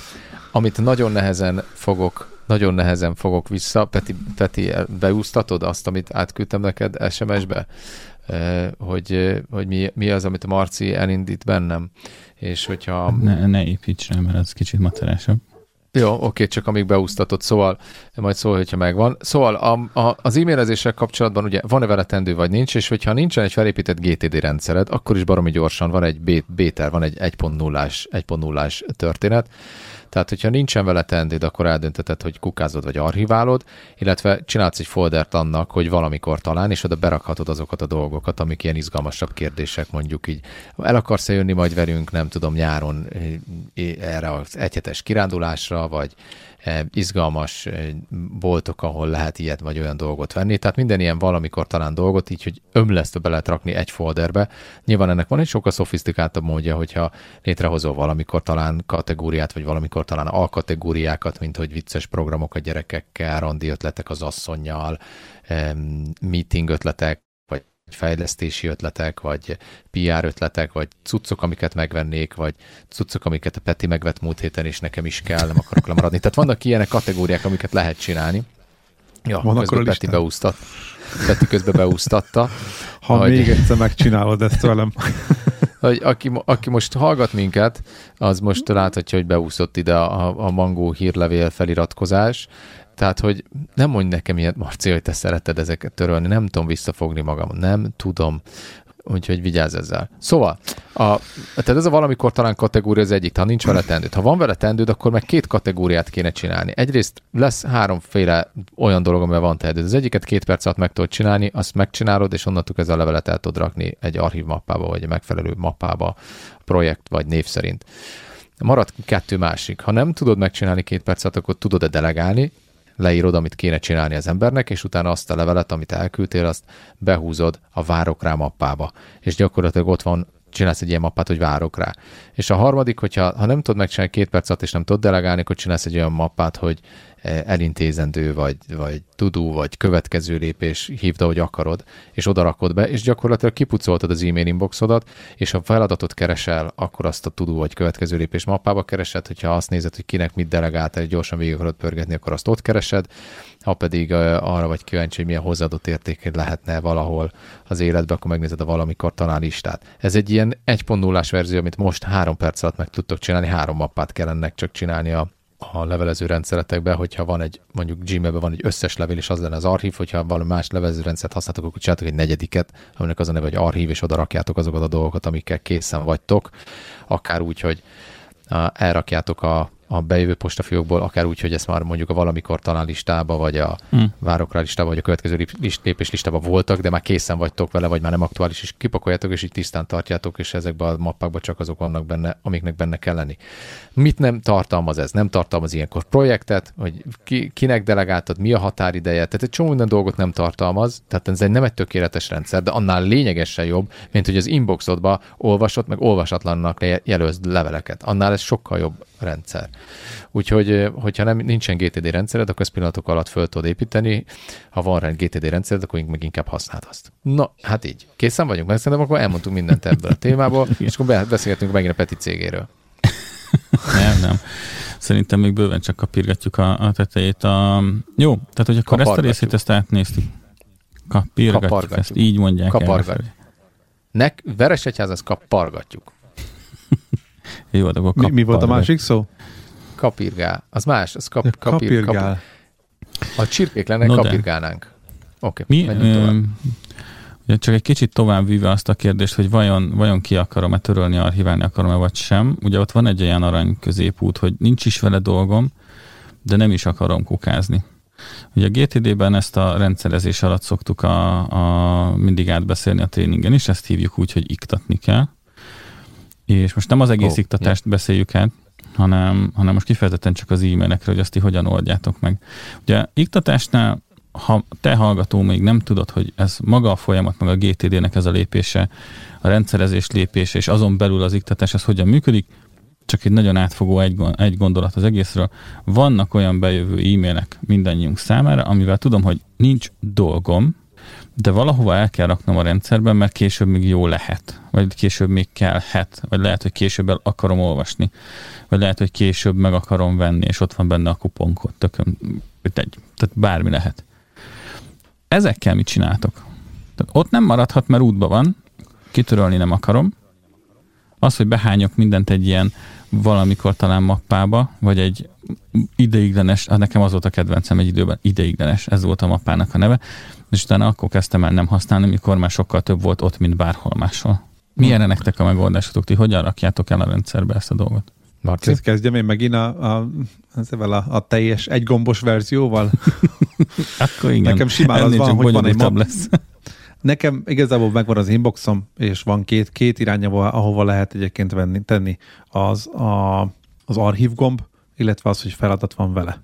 amit nagyon nehezen fogok, nagyon nehezen fogok vissza. Peti, Peti beúsztatod azt, amit átküldtem neked SMS-be? hogy, hogy mi, mi az, amit Marci elindít bennem. És hogyha... Ne, ne építs rá, mert az kicsit macerásabb. Jó, oké, csak amíg beúsztatott, szóval majd szól, hogyha megvan. Szóval a, a, az e-mailezéssel kapcsolatban ugye van-e vele tendő, vagy nincs, és hogyha nincsen egy felépített GTD rendszered, akkor is baromi gyorsan van egy beta, van egy 1.0-ás 1.0-ás történet, tehát, hogyha nincsen vele teendőd, akkor eldönteted, hogy kukázod vagy archiválod, illetve csinálsz egy foldert annak, hogy valamikor talán, és oda berakhatod azokat a dolgokat, amik ilyen izgalmasabb kérdések, mondjuk így. El akarsz -e jönni majd velünk, nem tudom, nyáron eh, erre az egyhetes kirándulásra, vagy Eh, izgalmas eh, boltok, ahol lehet ilyet vagy olyan dolgot venni. Tehát minden ilyen valamikor talán dolgot, így, hogy ömlesztve be lehet rakni egy folderbe. Nyilván ennek van egy sokkal szofisztikáltabb módja, hogyha létrehozol valamikor talán kategóriát, vagy valamikor talán alkategóriákat, mint hogy vicces programok a gyerekekkel, randi ötletek az asszonynal, meeting ötletek, fejlesztési ötletek, vagy PR ötletek, vagy cuccok, amiket megvennék, vagy cuccok, amiket a Peti megvett múlt héten, és nekem is kell, nem akarok lemaradni. Tehát vannak ilyenek kategóriák, amiket lehet csinálni. Ja, Van közben Peti beúsztat. Peti közben beúsztatta. Ha hogy, még egyszer megcsinálod ezt velem. [LAUGHS] hogy aki, aki most hallgat minket, az most láthatja, hogy beúszott ide a, a mangó hírlevél feliratkozás, tehát, hogy nem mondj nekem ilyet, Marci, hogy te szereted ezeket törölni, nem tudom visszafogni magam, nem tudom, úgyhogy vigyázz ezzel. Szóval, a, tehát ez a valamikor talán kategória az egyik, ha nincs vele tendőd. Ha van vele tendőd, akkor meg két kategóriát kéne csinálni. Egyrészt lesz háromféle olyan dolog, amivel van teendőd. Az egyiket két perc alatt meg tudod csinálni, azt megcsinálod, és onnantól ez a levelet el tudod rakni egy archív mappába, vagy egy megfelelő mappába, projekt vagy név szerint. Marad kettő másik. Ha nem tudod megcsinálni két perc alatt, akkor tudod-e delegálni, leírod, amit kéne csinálni az embernek, és utána azt a levelet, amit elküldtél, azt behúzod a várok rá mappába. És gyakorlatilag ott van csinálsz egy ilyen mappát, hogy várok rá. És a harmadik, hogyha ha nem tudod megcsinálni két perc alatt, és nem tudod delegálni, akkor csinálsz egy olyan mappát, hogy elintézendő, vagy, vagy tudó, vagy következő lépés, hívd, ahogy akarod, és oda rakod be, és gyakorlatilag kipucoltad az e-mail inboxodat, és ha feladatot keresel, akkor azt a tudó, vagy következő lépés mappába keresed, hogyha azt nézed, hogy kinek mit delegáltál, gyorsan végig akarod pörgetni, akkor azt ott keresed, ha pedig arra vagy kíváncsi, hogy milyen hozzáadott értéked lehetne valahol az életben, akkor megnézed a valamikor talán listát. Ez egy ilyen 1.0-ás verzió, amit most három perc alatt meg tudtok csinálni, három mappát kell ennek csak csinálni a a levelező rendszeretekben, hogyha van egy, mondjuk Gmailben van egy összes levél, és az lenne az archív, hogyha valami más levelező rendszert használtok, akkor csináltok egy negyediket, aminek az a neve, hogy archív, és oda rakjátok azokat a dolgokat, amikkel készen vagytok, akár úgy, hogy elrakjátok a, a bejövő postafiókból, akár úgy, hogy ezt már mondjuk a valamikor talán listába, vagy a hmm. várokra listába, vagy a következő lépés listába voltak, de már készen vagytok vele, vagy már nem aktuális, és kipakoljátok, és így tisztán tartjátok, és ezekben a mappákban csak azok vannak benne, amiknek benne kell lenni. Mit nem tartalmaz ez? Nem tartalmaz ilyenkor projektet, hogy ki, kinek delegáltad, mi a határideje, tehát egy csomó minden dolgot nem tartalmaz, tehát ez egy nem egy tökéletes rendszer, de annál lényegesen jobb, mint hogy az inboxodba olvasott, meg olvasatlannak jelölsz leveleket. Annál ez sokkal jobb rendszer. Úgyhogy, hogyha nem, nincsen GTD rendszered, akkor ezt pillanatok alatt föl tudod építeni. Ha van rend GTD rendszered, akkor meg inkább használd azt. Na, hát így. Készen vagyunk, mert szerintem akkor elmondtunk mindent ebből a témából, és akkor beszélgetünk megint a Peti cégéről. [LAUGHS] nem, nem. Szerintem még bőven csak kapirgatjuk a, a tetejét. A... Jó, tehát hogy akkor ezt a részét ezt átnéztük. Kapirgatjuk, kapargatjuk. ezt így mondják Kapargatjuk. el. Nek, Veresegyház, ezt kapargatjuk. [LAUGHS] Jó, akkor mi, mi volt a másik szó? kapirgál. Az más, az kap, kapir, kapirgál. Kapir. A csirkék lenne, no kapirgálnánk. Oké, okay, Mi, ö, ugye csak egy kicsit tovább víve azt a kérdést, hogy vajon, vajon ki akarom-e törölni, archiválni akarom-e, vagy sem. Ugye ott van egy olyan arany középút, hogy nincs is vele dolgom, de nem is akarom kukázni. Ugye a GTD-ben ezt a rendszerezés alatt szoktuk a, a mindig átbeszélni a tréningen is, ezt hívjuk úgy, hogy iktatni kell. És most nem az egész oh, iktatást yeah. beszéljük át, hanem, hanem most kifejezetten csak az e-mailekre, hogy azt ti hogyan oldjátok meg. Ugye iktatásnál, ha te hallgató még nem tudod, hogy ez maga a folyamat, meg a GTD-nek ez a lépése, a rendszerezés lépése, és azon belül az iktatás, ez hogyan működik, csak egy nagyon átfogó egy, egy gondolat az egészről. Vannak olyan bejövő e-mailek mindannyiunk számára, amivel tudom, hogy nincs dolgom, de valahova el kell raknom a rendszerben, mert később még jó lehet, vagy később még kellhet, vagy lehet, hogy később el akarom olvasni, vagy lehet, hogy később meg akarom venni, és ott van benne a kuponkod, tököm, egy, tehát bármi lehet. Ezekkel mit csináltok? Tehát ott nem maradhat, mert útban van, kitörölni nem akarom, az, hogy behányok mindent egy ilyen valamikor talán mappába, vagy egy ideiglenes, hát nekem az volt a kedvencem egy időben, ideiglenes, ez volt a mappának a neve, és utána akkor kezdtem el nem használni, mikor már sokkal több volt ott, mint bárhol máshol. Milyen hm. nektek a megoldásotok? Ti hogyan rakjátok el a rendszerbe ezt a dolgot? Marci? Kezdjem én megint a, a, a, a, a teljes egygombos verzióval? [LAUGHS] Akkor igen. Nekem simán az van, hogy van egy map, lesz. [LAUGHS] Nekem igazából megvan az inboxom, és van két, két irány, ahova lehet egyébként venni, tenni az a, az archív gomb, illetve az, hogy feladat van vele.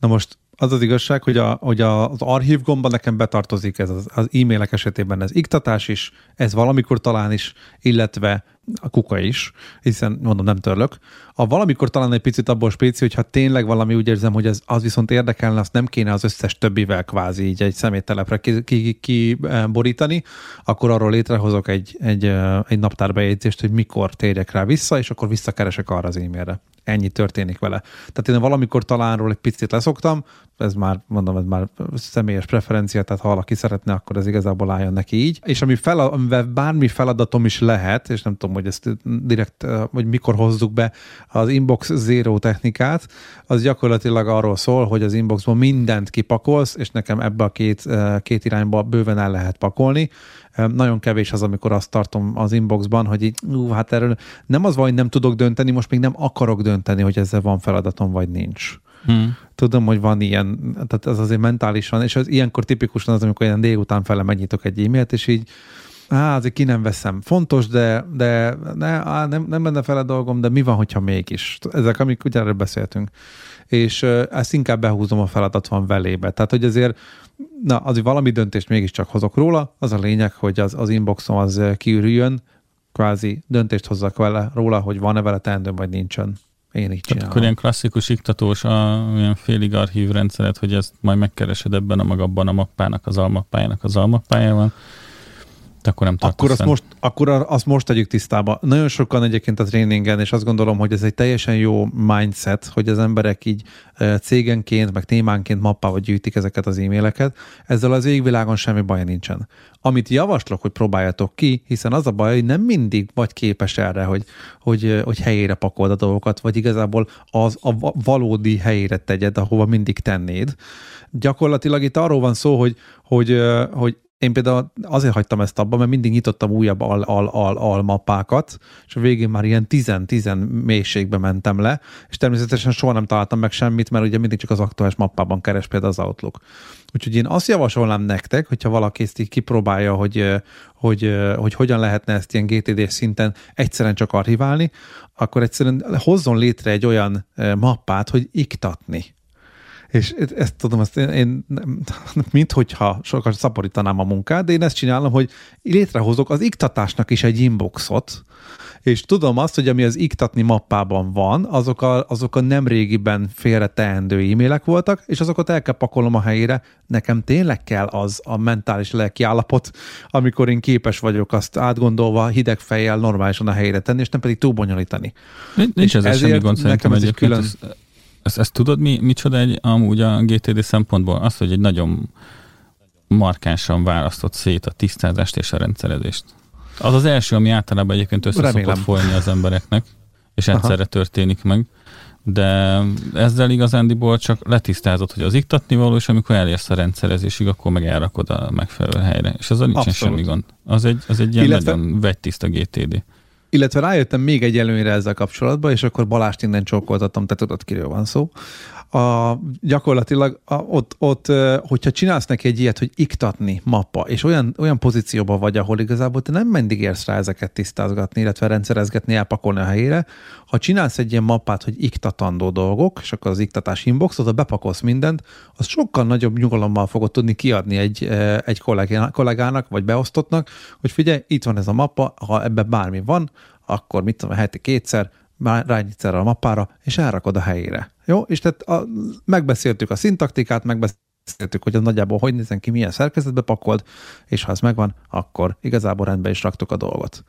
Na most az az igazság, hogy, a, hogy a, az archív gomba nekem betartozik ez az, az e-mailek esetében ez iktatás is, ez valamikor talán is, illetve a kuka is, hiszen mondom, nem törlök. A valamikor talán egy picit abból spéci, hogyha tényleg valami úgy érzem, hogy ez, az viszont érdekelne, azt nem kéne az összes többivel kvázi így egy szeméttelepre kiborítani, ki, ki, akkor arról létrehozok egy, egy, egy naptárbejegyzést, hogy mikor térjek rá vissza, és akkor visszakeresek arra az e-mailre ennyi történik vele. Tehát én valamikor talánról egy picit leszoktam, ez már, mondom, ez már személyes preferencia, tehát ha valaki szeretne, akkor ez igazából álljon neki így. És ami fel, amivel bármi feladatom is lehet, és nem tudom, hogy ezt direkt, vagy mikor hozzuk be az Inbox Zero technikát, az gyakorlatilag arról szól, hogy az inboxban mindent kipakolsz, és nekem ebbe a két, két irányba bőven el lehet pakolni. Nagyon kevés az, amikor azt tartom az inboxban, hogy így, ú, hát erről nem az van, hogy nem tudok dönteni, most még nem akarok dönteni, hogy ezzel van feladatom, vagy nincs. Hmm. Tudom, hogy van ilyen, tehát ez azért mentálisan, és az ilyenkor tipikusan az, amikor ilyen délután fele megnyitok egy e-mailt, és így á, azért ki nem veszem. Fontos, de, de ne, á, nem, nem benne fele dolgom, de mi van, hogyha mégis? Ezek, amik ugye erről beszéltünk. És ezt inkább behúzom a feladat van velébe. Tehát, hogy azért na, azért valami döntést mégiscsak hozok róla. Az a lényeg, hogy az, az inboxom az kiürüljön, kvázi döntést hozzak vele róla, hogy van-e vele teendőm, vagy nincsen. Én így csinálom. Akkor ilyen klasszikus iktatós, a, ilyen félig archív rendszeret, hogy ezt majd megkeresed ebben a magabban a mappának, az almappájának az almappájában, de akkor nem akkor azt, most, akkor azt most tegyük tisztába. Nagyon sokan egyébként a tréningen, és azt gondolom, hogy ez egy teljesen jó mindset, hogy az emberek így cégenként, meg témánként mappával gyűjtik ezeket az e-maileket. Ezzel az égvilágon semmi baj nincsen. Amit javaslok, hogy próbáljatok ki, hiszen az a baj, hogy nem mindig vagy képes erre, hogy, hogy, hogy helyére pakold a dolgokat, vagy igazából az a valódi helyére tegyed, ahova mindig tennéd. Gyakorlatilag itt arról van szó, hogy, hogy, hogy én például azért hagytam ezt abba, mert mindig nyitottam újabb al, al, al, al mappákat, és a végén már ilyen 10-10 mélységbe mentem le, és természetesen soha nem találtam meg semmit, mert ugye mindig csak az aktuális mappában keres például az Outlook. Úgyhogy én azt javasolnám nektek, hogyha valaki ezt így kipróbálja, hogy, hogy, hogy hogyan lehetne ezt ilyen GTD szinten egyszerűen csak archiválni, akkor egyszerűen hozzon létre egy olyan mappát, hogy iktatni és ezt tudom, ezt én, én mint hogyha sokat szaporítanám a munkát, de én ezt csinálom, hogy létrehozok az iktatásnak is egy inboxot, és tudom azt, hogy ami az iktatni mappában van, azok a, azok a nem régiben félre teendő e-mailek voltak, és azokat el kell pakolnom a helyére. Nekem tényleg kell az a mentális lelki állapot, amikor én képes vagyok azt átgondolva hideg fejjel normálisan a helyére tenni, és nem pedig túl bonyolítani. Nincs ezzel semmi gond szerintem egyébként. Külön... Ez, ezt, ezt tudod, mi, micsoda egy, amúgy a GTD szempontból? Az, hogy egy nagyon markánsan választott szét a tisztázást és a rendszerezést. Az az első, ami általában egyébként össze Remélem. szokott folyni az embereknek, és egyszerre Aha. történik meg. de ezzel igazándiból csak letisztázott, hogy az iktatni való, és amikor elérsz a rendszerezésig, akkor meg elrakod a megfelelő helyre. És az nincsen Abszolút. semmi gond. Az egy, az egy ilyen Illetve... nagyon vegytiszta GTD. Illetve rájöttem még egy előnyre ezzel kapcsolatban, és akkor Balást innen csókoltattam, te tudod, kiről van szó a, gyakorlatilag a, ott, ott, hogyha csinálsz neki egy ilyet, hogy iktatni mappa, és olyan, olyan pozícióban vagy, ahol igazából te nem mindig érsz rá ezeket tisztázgatni, illetve rendszerezgetni, elpakolni a helyére, ha csinálsz egy ilyen mappát, hogy iktatandó dolgok, és akkor az iktatás inbox, oda bepakolsz mindent, az sokkal nagyobb nyugalommal fogod tudni kiadni egy, egy kollégának, vagy beosztottnak, hogy figyelj, itt van ez a mappa, ha ebben bármi van, akkor mit tudom, heti kétszer, rányítsz erre a mappára, és elrakod a helyére. Jó? És tehát a, megbeszéltük a szintaktikát, megbeszéltük, hogy az nagyjából hogy nézen ki, milyen szerkezetbe pakold, és ha ez megvan, akkor igazából rendbe is raktuk a dolgot.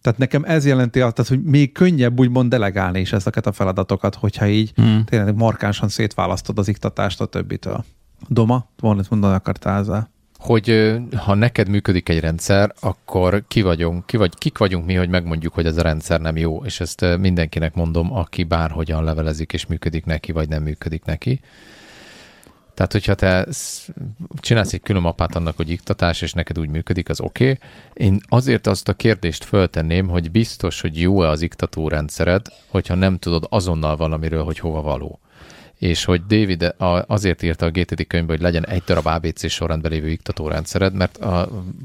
Tehát nekem ez jelenti azt, hogy még könnyebb úgymond delegálni is ezeket a feladatokat, hogyha így hmm. tényleg markánsan szétválasztod az iktatást a többitől. Doma, valamit mondani akartál ezzel? Hogy ha neked működik egy rendszer, akkor ki vagyunk, ki vagy, kik vagyunk mi, hogy megmondjuk, hogy ez a rendszer nem jó, és ezt mindenkinek mondom, aki bárhogyan levelezik, és működik neki, vagy nem működik neki. Tehát, hogyha te csinálsz egy külön mapát annak, hogy iktatás, és neked úgy működik, az oké. Okay. Én azért azt a kérdést föltenném, hogy biztos, hogy jó-e az iktató rendszered, hogyha nem tudod azonnal valamiről, hogy hova való és hogy David azért írta a GTD könyvbe, hogy legyen egy darab ABC sorrendben lévő iktatórendszered, mert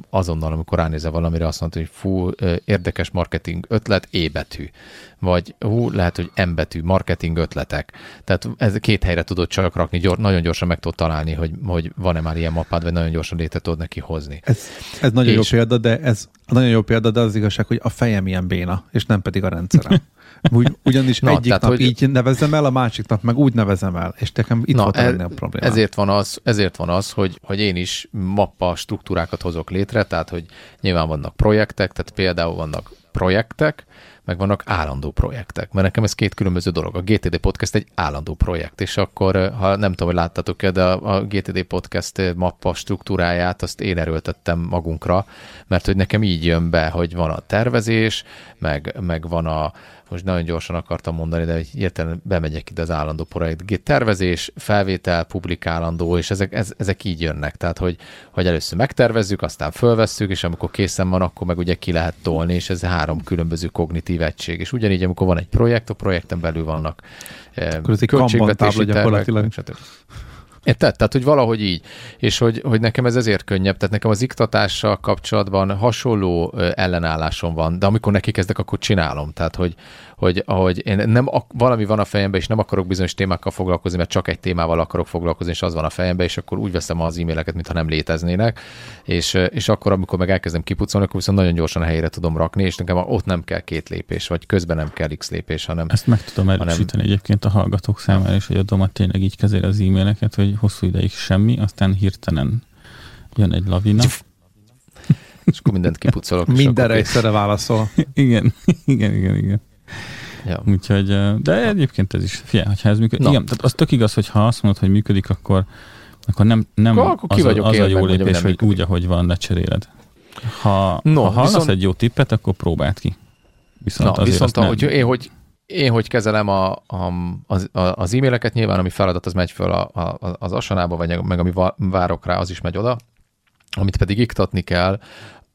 azonnal, amikor ránézel valamire, azt mondta, hogy fú, érdekes marketing ötlet, E betű. Vagy hú, lehet, hogy M betű, marketing ötletek. Tehát ez két helyre tudod csak rakni, gyor, nagyon gyorsan meg tudod találni, hogy, hogy van-e már ilyen mappád, vagy nagyon gyorsan létre tudod neki hozni. Ez, ez nagyon és... jó példa, de ez nagyon jó példa, de az igazság, hogy a fejem ilyen béna, és nem pedig a rendszerem. [LAUGHS] Úgy, ugyanis Na, egyik tehát, nap hogy... így nevezem el, a másik nap meg úgy nevezem el, és nekem itt Na, volt a a probléma. Ezért van az, ezért van az hogy, hogy én is mappa struktúrákat hozok létre, tehát hogy nyilván vannak projektek, tehát például vannak projektek, meg vannak állandó projektek, mert nekem ez két különböző dolog. A GTD Podcast egy állandó projekt, és akkor, ha nem tudom, hogy láttatok-e, de a, a GTD Podcast mappa struktúráját azt én erőltettem magunkra, mert hogy nekem így jön be, hogy van a tervezés, meg, meg van a, most nagyon gyorsan akartam mondani, de hirtelen bemegyek ide az állandó projekt. Tervezés, felvétel, publikálandó, és ezek, ez, ezek így jönnek. Tehát, hogy, hogy először megtervezzük, aztán fölvesszük, és amikor készen van, akkor meg ugye ki lehet tolni, és ez három különböző kognitív egység. És ugyanígy, amikor van egy projekt, a projekten belül vannak eh, akkor ez egy költségvetési tervek, stb. Érted? Tehát, hogy valahogy így. És hogy, hogy nekem ez ezért könnyebb. Tehát nekem az iktatással kapcsolatban hasonló ellenállásom van, de amikor neki kezdek, akkor csinálom. Tehát, hogy, hogy ahogy én nem, valami van a fejemben, és nem akarok bizonyos témákkal foglalkozni, mert csak egy témával akarok foglalkozni, és az van a fejemben, és akkor úgy veszem az e-maileket, mintha nem léteznének, és, és akkor, amikor meg elkezdem kipucolni, akkor viszont nagyon gyorsan a helyére tudom rakni, és nekem ott nem kell két lépés, vagy közben nem kell x lépés, hanem... Ezt meg tudom erősíteni hanem... egyébként a hallgatók számára is, hogy a Domat tényleg így kezeli az e-maileket, hogy hosszú ideig semmi, aztán hirtelen jön egy lavina. és akkor mindent kipucolok. Mindenre egyszerre válaszol. igen, [LAUGHS] igen, igen, igen. Ja. Úgyhogy, de egyébként ez is, figyelj, hogyha ez működik. Igen, tehát az tök igaz, hogy ha azt mondod, hogy működik, akkor, akkor nem, nem akkor az, a, az a jó lépés, hogy úgy, ahogy van, lecseréled. Ha, no, ha hallasz viszont... egy jó tippet, akkor próbáld ki. Viszont, Na, viszont ahogy nem... én, hogy én hogy kezelem a, a, az, az e-maileket, nyilván ami feladat, az megy föl a, a, az asanába, vagy meg ami várok rá, az is megy oda. Amit pedig iktatni kell,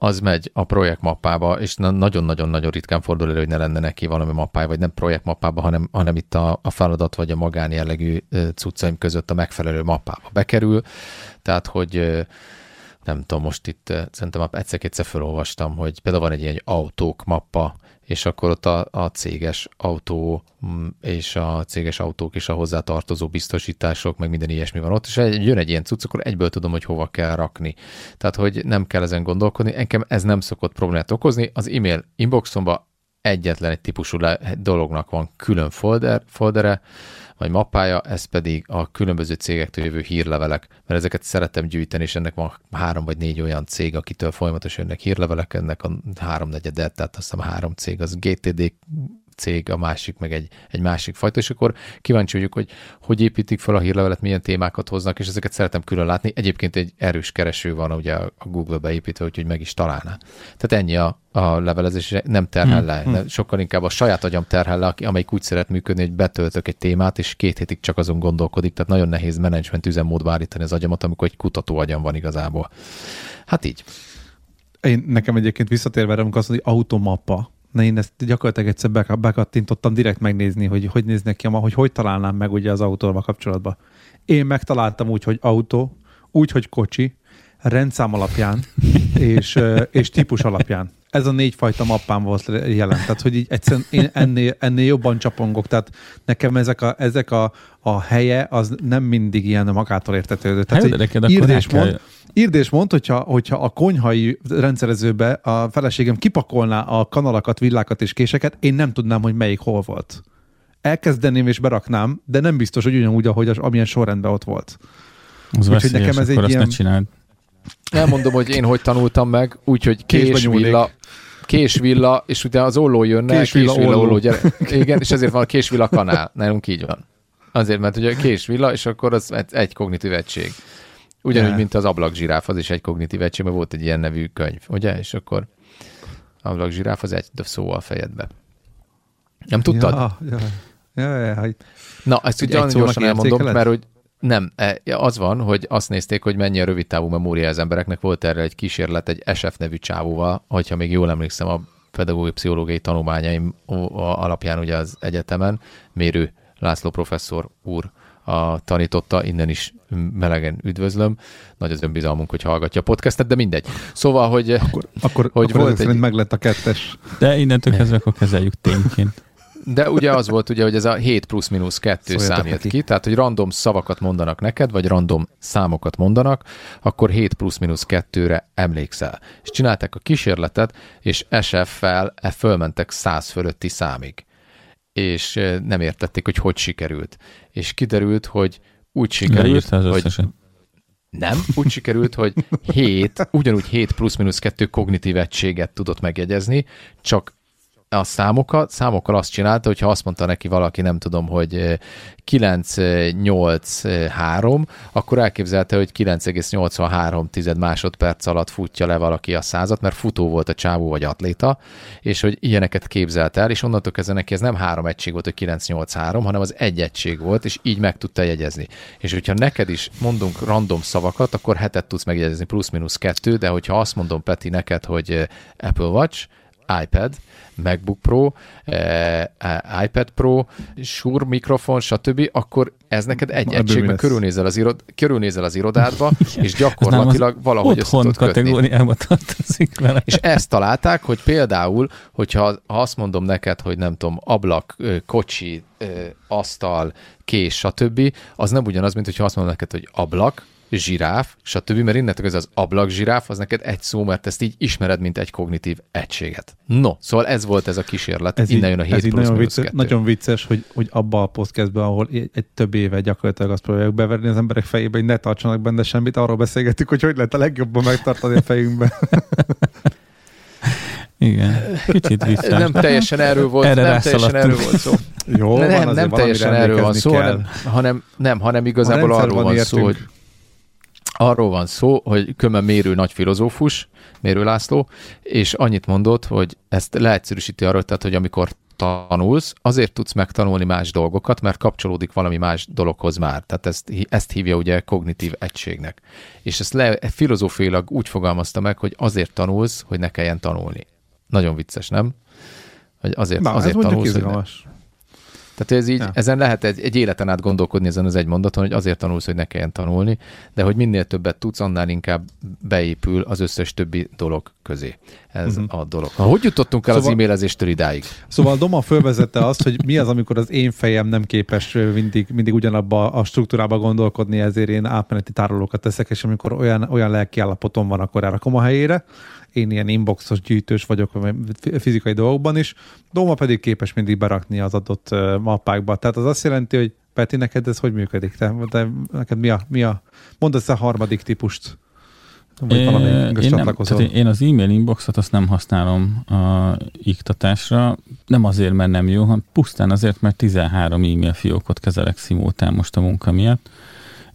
az megy a projektmappába, és nagyon-nagyon-nagyon ritkán fordul elő, hogy ne lenne neki valami mappája, vagy nem projektmappába, hanem, hanem itt a, a feladat vagy a magánjellegű cuccaim között a megfelelő mappába bekerül. Tehát, hogy nem tudom, most itt szerintem egyszer-kétszer felolvastam, hogy például van egy ilyen autók mappa, és akkor ott a, a céges autó mm, és a céges autók és a hozzá tartozó biztosítások, meg minden ilyesmi van ott, és jön egy ilyen cucc, akkor egyből tudom, hogy hova kell rakni. Tehát, hogy nem kell ezen gondolkodni, engem ez nem szokott problémát okozni. Az e-mail inboxomba egyetlen egy típusú dolognak van külön folder, foldere, vagy mappája, ez pedig a különböző cégektől jövő hírlevelek, mert ezeket szeretem gyűjteni, és ennek van három vagy négy olyan cég, akitől folyamatosan jönnek hírlevelek, ennek a háromnegyedet, tehát azt hiszem három cég, az GTD cég, a másik meg egy, egy másik fajta, és akkor kíváncsi vagyok, hogy hogy építik fel a hírlevelet, milyen témákat hoznak, és ezeket szeretem külön látni. Egyébként egy erős kereső van ugye a Google beépítve, úgyhogy meg is találná. Tehát ennyi a, a levelezés, nem terhel hmm, le. Hmm. Sokkal inkább a saját agyam terhel le, amelyik úgy szeret működni, hogy betöltök egy témát, és két hétig csak azon gondolkodik. Tehát nagyon nehéz menedzsment üzemmódba állítani az agyamat, amikor egy kutató agyam van igazából. Hát így. Én nekem egyébként visszatérve, amikor azt mondja, hogy automappa, Na én ezt gyakorlatilag egyszer bekattintottam direkt megnézni, hogy hogy néznek ki, hogy hogy találnám meg ugye az autóval kapcsolatban. Én megtaláltam úgy, hogy autó, úgy, hogy kocsi, rendszám alapján [LAUGHS] és, és típus alapján. Ez a négy fajta mappám volt jelen. Tehát, hogy így egyszerűen én ennél, ennél jobban csapongok. Tehát nekem ezek a, ezek a, a helye az nem mindig ilyen magától értetődő. Tehát, hát, hogy írd és mond, írd és mond, hogyha, hogyha a konyhai rendszerezőbe a feleségem kipakolná a kanalakat, villákat és késeket, én nem tudnám, hogy melyik hol volt. Elkezdeném és beraknám, de nem biztos, hogy ugyanúgy, ahogy az, amilyen sorrendben ott volt. Az Úgyhogy nekem ez egy ilyen... Elmondom, hogy én hogy tanultam meg, úgyhogy késvilla, késvilla, és utána az olló jönne, késvilla, késvilla olló. olló gyere. [LAUGHS] Igen, és ezért van a késvilla kanál. Nálunk így van. Azért, mert ugye késvilla, és akkor az egy kognitív egység. Ugyanúgy, yeah. mint az ablakzsiráf, az is egy kognitív egység, mert volt egy ilyen nevű könyv, ugye? És akkor ablakzsiráf az egy szó fejedbe. Nem tudtad? Ja, ja, ja, ja, ja. Na, ezt ugye gyorsan elmondom, mert hogy nem, e, az van, hogy azt nézték, hogy mennyi a rövid távú memória az embereknek. Volt erre egy kísérlet egy SF nevű csávóval, hogyha még jól emlékszem a pedagógiai pszichológiai tanulmányaim alapján ugye az egyetemen, Mérő László professzor úr a tanította, innen is melegen üdvözlöm. Nagy az önbizalmunk, hogy hallgatja a podcastet, de mindegy. Szóval, hogy... Akkor, akkor, hogy akkor volt egy... meg lett a kettes. De innentől kezdve akkor kezeljük tényként. De ugye az volt, ugye, hogy ez a 7 plusz-minusz 2 szám jött ki, tehát hogy random szavakat mondanak neked, vagy random számokat mondanak, akkor 7 plusz-minusz 2-re emlékszel. És csinálták a kísérletet, és SF-fel e fölmentek 100 fölötti számig. És nem értették, hogy hogy sikerült. És kiderült, hogy úgy sikerült, hogy... Nem, úgy sikerült, hogy 7, ugyanúgy 7 plusz-minusz 2 kognitív egységet tudott megjegyezni, csak a számokat, számokkal azt csinálta, hogyha azt mondta neki valaki, nem tudom, hogy 983, akkor elképzelte, hogy 9,83 másodperc alatt futja le valaki a százat, mert futó volt a csávó vagy atléta, és hogy ilyeneket képzelt el, és onnantól kezdve neki ez nem három egység volt, hogy 983, hanem az egy egység volt, és így meg tudta jegyezni. És hogyha neked is mondunk random szavakat, akkor hetet tudsz megjegyezni, plusz-minusz kettő, de hogyha azt mondom, Peti, neked, hogy Apple Watch, iPad, MacBook Pro, eh, eh iPad Pro, Shure mikrofon, stb., akkor ez neked egy egységben körülnézel az, irod, körülnézel az irodádba, [LAUGHS] és gyakorlatilag az valahogy össze tudod kategóriába tartozik vele. És ezt találták, hogy például, hogyha ha azt mondom neked, hogy nem tudom, ablak, kocsi, asztal, kés, stb., az nem ugyanaz, mint hogyha azt mondom neked, hogy ablak, zsiráf, stb., mert innentől ez az ablak zsiráf, az neked egy szó, mert ezt így ismered, mint egy kognitív egységet. No, szóval ez volt ez a kísérlet, ez innen így, jön a 7 ez plusz nagyon, vicces, nagyon vicces, hogy, hogy abba a podcastben, ahol egy, egy több éve gyakorlatilag azt próbáljuk beverni az emberek fejébe, hogy ne tartsanak benne semmit, arról beszélgetünk, hogy hogy lehet a legjobban megtartani a fejünkbe. [LAUGHS] Igen, kicsit vissza. Nem teljesen erről volt, Erre nem teljesen erről volt szó. Jó, nem, van, nem teljesen erről van szó, hanem, hanem, nem, hanem igazából arról van szó, hogy arról van szó, hogy Köme Mérő nagy filozófus, Mérő László, és annyit mondott, hogy ezt leegyszerűsíti arról, tehát, hogy amikor tanulsz, azért tudsz megtanulni más dolgokat, mert kapcsolódik valami más dologhoz már. Tehát ezt, ezt hívja ugye kognitív egységnek. És ezt le, filozófiailag úgy fogalmazta meg, hogy azért tanulsz, hogy ne kelljen tanulni. Nagyon vicces, nem? Hogy azért, Na, azért tanulsz, hogy ne... Tehát ez így, ja. ezen lehet egy, egy életen át gondolkodni ezen az egy mondaton, hogy azért tanulsz, hogy ne kelljen tanulni, de hogy minél többet tudsz, annál inkább beépül az összes többi dolog közé. Ez uh-huh. a dolog. Ha, hogy jutottunk el szóval, az e-mailezéstől idáig? Szóval Doma fölvezette azt, hogy mi az, amikor az én fejem nem képes mindig, mindig ugyanabba a struktúrába gondolkodni, ezért én átmeneti tárolókat teszek, és amikor olyan, olyan lelki állapotom van, akkor elrakom a helyére én ilyen inboxos gyűjtős vagyok fizikai dolgokban is, Doma pedig képes mindig berakni az adott mappákba. Tehát az azt jelenti, hogy Peti, neked ez hogy működik? Te, te neked mi a, mi a mondd ezt a harmadik típust. Vagy valami én, nem, csatlakozol? én az e-mail inboxot azt nem használom a iktatásra, nem azért, mert nem jó, hanem pusztán azért, mert 13 e-mail fiókot kezelek szimultán most a munka miatt,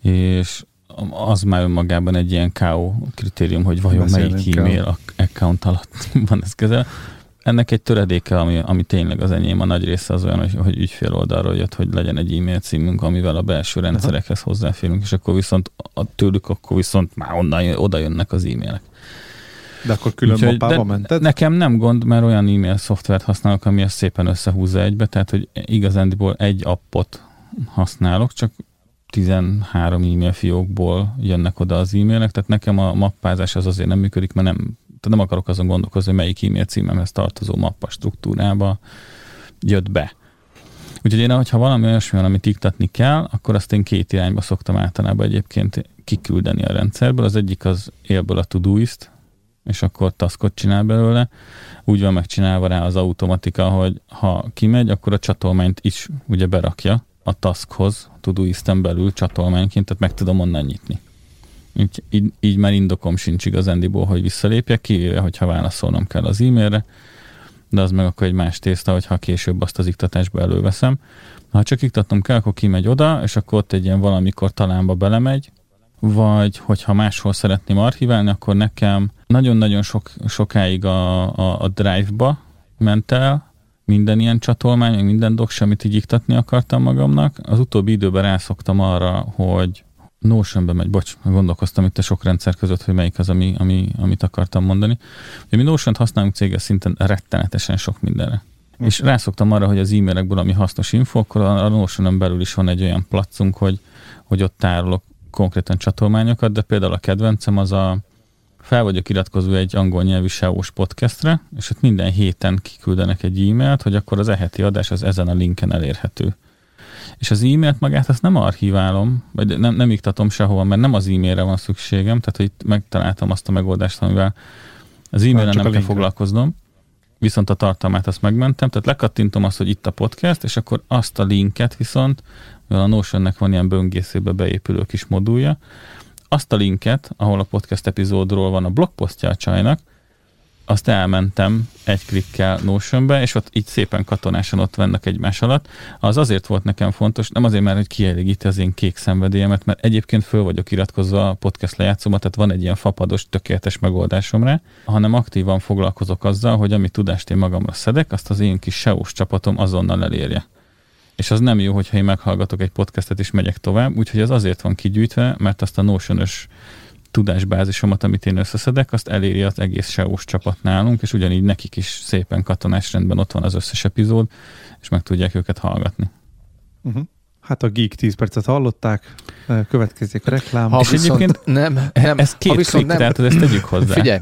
és az már önmagában egy ilyen KO kritérium, hogy vajon Beszélünk melyik e-mail account alatt [LAUGHS] van ez kezel. Ennek egy töredéke, ami, ami tényleg az enyém, a nagy része az olyan, hogy, hogy ügyfél oldalról jött, hogy legyen egy e-mail címünk, amivel a belső rendszerekhez hozzáférünk, és akkor viszont a, tőlük akkor viszont már onnan oda jönnek az e-mailek. De akkor külön Úgyhogy, mappába mented? Nekem nem gond, mert olyan e-mail szoftvert használok, ami ezt szépen összehúzza egybe, tehát hogy igazándiból egy appot használok, csak 13 e-mail fiókból jönnek oda az e-mailek, tehát nekem a mappázás az azért nem működik, mert nem, nem akarok azon gondolkozni, hogy melyik e-mail címemhez tartozó mappa struktúrába jött be. Úgyhogy én, ha valami olyasmi van, amit iktatni kell, akkor azt én két irányba szoktam általában egyébként kiküldeni a rendszerből. Az egyik az élből a Todoist, és akkor taskot csinál belőle. Úgy van megcsinálva rá az automatika, hogy ha kimegy, akkor a csatolmányt is ugye berakja, a taskhoz, Todoisten belül csatolmányként, tehát meg tudom onnan nyitni. Így, így, így már indokom sincs igazándiból, hogy visszalépjek, kivéve, hogyha válaszolnom kell az e-mailre, de az meg akkor egy más tészta, hogyha később azt az iktatásba előveszem. Ha csak iktatnom kell, akkor kimegy oda, és akkor ott egy ilyen valamikor talánba belemegy, vagy hogyha máshol szeretném archiválni, akkor nekem nagyon-nagyon sok, sokáig a, a, a Drive-ba ment el, minden ilyen csatolmány, minden docs, amit így iktatni akartam magamnak. Az utóbbi időben rászoktam arra, hogy Notionbe megy, bocs, gondolkoztam itt a sok rendszer között, hogy melyik az, ami, ami, amit akartam mondani. Ugye mi Notion-t használunk céges szinten rettenetesen sok mindenre. Mm. És rászoktam arra, hogy az e-mailekből, ami hasznos info, akkor a Notion-on belül is van egy olyan placunk, hogy, hogy ott tárolok konkrétan csatolmányokat, de például a kedvencem az a fel vagyok iratkozó egy angol nyelvű SEO-s podcastre, és ott minden héten kiküldenek egy e-mailt, hogy akkor az eheti adás az ezen a linken elérhető. És az e-mailt magát azt nem archiválom, vagy nem, nem iktatom sehova, mert nem az e-mailre van szükségem, tehát hogy itt megtaláltam azt a megoldást, amivel az e-mailre nem kell foglalkoznom, viszont a tartalmát azt megmentem, tehát lekattintom azt, hogy itt a podcast, és akkor azt a linket viszont, mivel a Notionnek van ilyen böngészőbe beépülő kis modulja, azt a linket, ahol a podcast epizódról van a blogposztja a csajnak, azt elmentem egy klikkel Notionbe, és ott így szépen katonásan ott vannak egymás alatt. Az azért volt nekem fontos, nem azért, mert hogy kielégíti az én kék szenvedélyemet, mert egyébként föl vagyok iratkozva a podcast lejátszómat, tehát van egy ilyen fapados, tökéletes megoldásom rá, hanem aktívan foglalkozok azzal, hogy amit tudást én magamra szedek, azt az én kis SEO-s csapatom azonnal elérje és az nem jó, hogyha én meghallgatok egy podcastet és megyek tovább, úgyhogy ez azért van kigyűjtve, mert azt a notion tudásbázisomat, amit én összeszedek, azt eléri az egész seo csapat nálunk, és ugyanígy nekik is szépen katonás rendben ott van az összes epizód, és meg tudják őket hallgatni. Uh-huh. Hát a Geek 10 percet hallották, következik a reklám. Ha és viszont egyébként nem, nem, ez két ha viszont klik, nem, tehát ezt tegyük hozzá. Figyelj,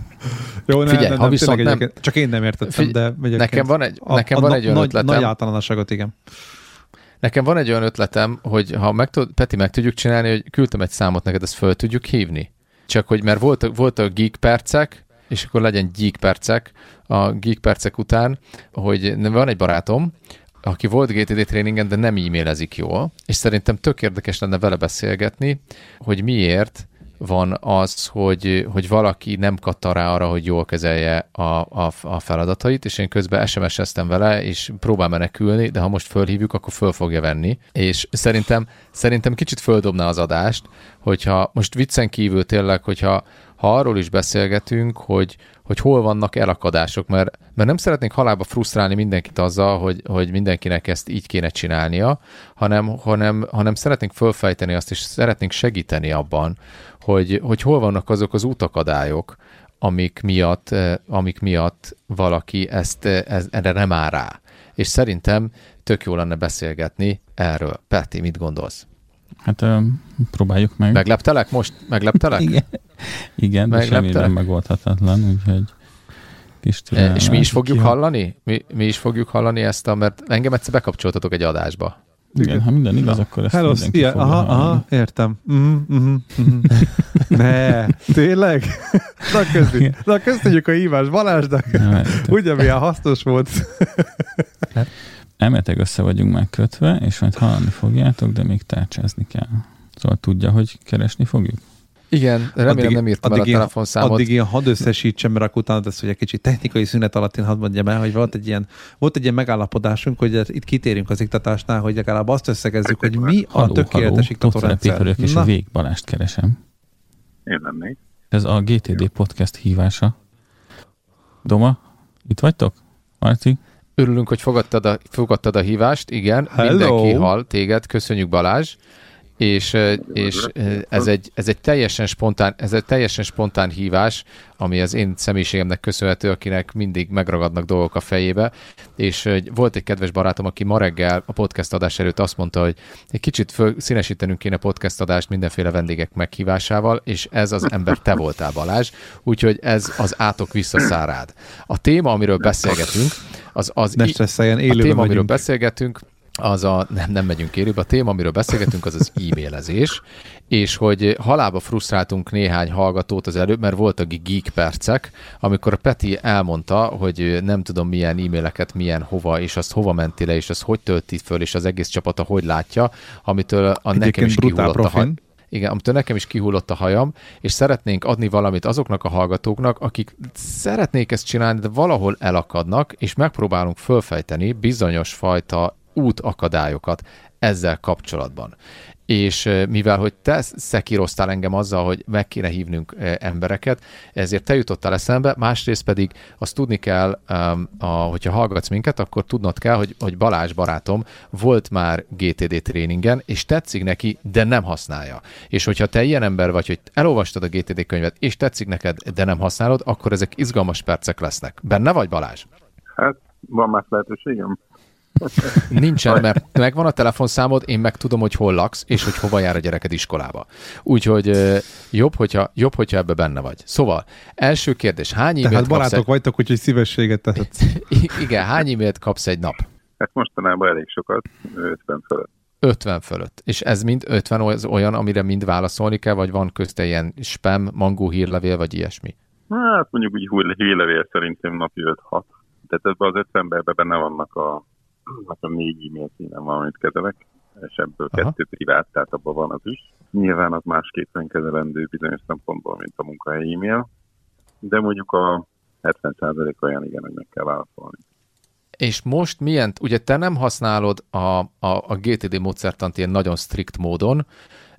jó, nem, figyelj, nem, ha viszont nem, csak én nem értettem, figyelj, de megyek nekem van egy, a, nekem a, van egy olyan nagy, ötletem. Nagy általánosságot, igen. Nekem van egy olyan ötletem, hogy ha meg tud, Peti, meg tudjuk csinálni, hogy küldtem egy számot neked, ezt föl tudjuk hívni. Csak hogy, mert voltak, voltak geek percek, és akkor legyen geek percek a geek percek után, hogy van egy barátom, aki volt GTD tréningen, de nem e-mailezik jól, és szerintem tök érdekes lenne vele beszélgetni, hogy miért van az, hogy, hogy valaki nem kattan rá arra, hogy jól kezelje a, a, a feladatait, és én közben SMS-eztem vele, és próbál menekülni, de ha most fölhívjuk, akkor föl fogja venni. És szerintem, szerintem kicsit földobná az adást, hogyha most viccen kívül tényleg, hogyha ha arról is beszélgetünk, hogy, hogy hol vannak elakadások, mert, mert nem szeretnénk halába frusztrálni mindenkit azzal, hogy, hogy mindenkinek ezt így kéne csinálnia, hanem, hanem, hanem szeretnénk fölfejteni azt, és szeretnénk segíteni abban, hogy, hogy hol vannak azok az útakadályok, amik miatt, eh, amik miatt valaki ezt, eh, ez, erre nem áll rá. És szerintem tök jó lenne beszélgetni erről. Peti, mit gondolsz? Hát próbáljuk meg. Megleptelek most? Megleptelek? [LAUGHS] Igen, Igen de semmi nem megoldhatatlan, úgyhogy kis e, És mi is fogjuk ki, hallani? Mi, mi is fogjuk hallani ezt, a, mert engem egyszer bekapcsoltatok egy adásba. Igen, ha minden igaz, akkor ezt Hello, mindenki ilyen, aha, aha, értem. Mm, mm, mm. [LAUGHS] ne, tényleg? Na, köszönjük, na köszönjük a hívás Balázsnak. Ugye milyen hasznos volt. Elméletek össze vagyunk már kötve, és majd hallani fogjátok, de még tárcsázni kell. Szóval tudja, hogy keresni fogjuk? Igen, remélem addig, nem írtam addig el a telefonszámot. Addig ilyen hadd összesítsem, mert akkor utána lesz, hogy egy kicsit technikai szünet alatt én hadd mondjam el, hogy volt egy ilyen, volt egy ilyen megállapodásunk, hogy itt kitérünk az iktatásnál, hogy legalább azt összegezzük, hogy mi a halló, tökéletes iktatórendszer. és a végbalást keresem. Én lennék. Ez a GTD podcast hívása. Doma, itt vagytok? Marci? Örülünk, hogy fogadtad a, fogadtad a hívást, igen. Hello. Mindenki hall téged, köszönjük Balázs és, és ez, egy, ez, egy teljesen spontán, ez egy teljesen spontán hívás, ami az én személyiségemnek köszönhető, akinek mindig megragadnak dolgok a fejébe, és volt egy kedves barátom, aki ma reggel a podcast adás előtt azt mondta, hogy egy kicsit föl, színesítenünk kéne podcast adást mindenféle vendégek meghívásával, és ez az ember te voltál Balázs, úgyhogy ez az átok visszaszárád. A téma, amiről beszélgetünk, az az... Ne stresszeljen, a téma, amiről beszélgetünk, az a, nem, nem megyünk élőbe, a téma, amiről beszélgetünk, az az e-mailezés, és hogy halába frusztráltunk néhány hallgatót az előbb, mert voltak geek percek, amikor Peti elmondta, hogy nem tudom milyen e-maileket, milyen hova, és azt hova mentél le, és azt hogy tölti föl, és az egész csapata hogy látja, amitől a Egyébként nekem is kihullott a haj. Igen, amitől nekem is kihullott a hajam, és szeretnénk adni valamit azoknak a hallgatóknak, akik szeretnék ezt csinálni, de valahol elakadnak, és megpróbálunk fölfejteni bizonyos fajta útakadályokat ezzel kapcsolatban. És mivel, hogy te szekíroztál engem azzal, hogy meg kéne hívnunk embereket, ezért te jutottál eszembe, másrészt pedig azt tudni kell, a, hogyha hallgatsz minket, akkor tudnod kell, hogy, hogy Balázs barátom volt már GTD tréningen, és tetszik neki, de nem használja. És hogyha te ilyen ember vagy, hogy elolvastad a GTD könyvet, és tetszik neked, de nem használod, akkor ezek izgalmas percek lesznek. Benne vagy Balázs? Hát, van más lehetőségem. Nincsen, mert megvan a telefonszámod, én meg tudom, hogy hol laksz, és hogy hova jár a gyereked iskolába. Úgyhogy jobb, hogyha, jobb, hogyha ebbe benne vagy. Szóval, első kérdés, hány e-mailt Tehát barátok egy... vagytok, úgyhogy szívességet tehetsz. [LAUGHS] Igen, hány e-mailt kapsz egy nap? Hát mostanában elég sokat, 50 fölött. 50 fölött. És ez mind 50 olyan, amire mind válaszolni kell, vagy van közte ilyen spam, mangó hírlevél, vagy ilyesmi? Hát mondjuk úgy hírlevél szerintem napi 5-6. Tehát ebben az 50 benne vannak a nekem négy e-mail címem van, amit kezelek, és ebből Aha. kettő privát, tehát abban van az is. Nyilván az másképpen kezelendő bizonyos szempontból, mint a munkahelyi e-mail, de mondjuk a 70% olyan igen, hogy meg kell válaszolni. És most milyen, ugye te nem használod a, a, a GTD módszertant ilyen nagyon strikt módon,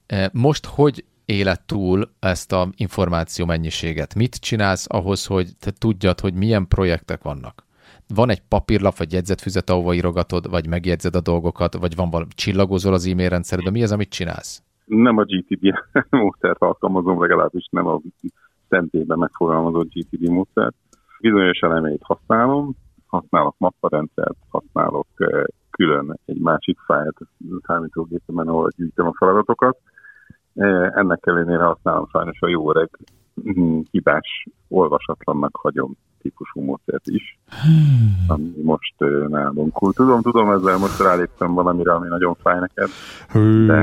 e, most hogy élet túl ezt a információ mennyiséget? Mit csinálsz ahhoz, hogy te tudjad, hogy milyen projektek vannak? Van egy papírlap vagy jegyzetfüzet, ahova írogatod, vagy megjegyzed a dolgokat, vagy van valami csillagozol az e-mail rendszeredben, mi az, amit csinálsz? Nem a GTD [LAUGHS] módszert alkalmazom, legalábbis nem a szentében megfogalmazott GTD módszert. Bizonyos elemeit használom, használok mapparendszert, használok külön egy másik fájlt számítógépemen, ahol gyűjtöm a feladatokat. Ennek ellenére használom sajnos a jó öreg hm, hibás, olvasatlannak hagyom típusú módszert is, hmm. ami most nálunk. Tudom, tudom, ezzel most ráléptem valamire, ami nagyon fáj neked. De...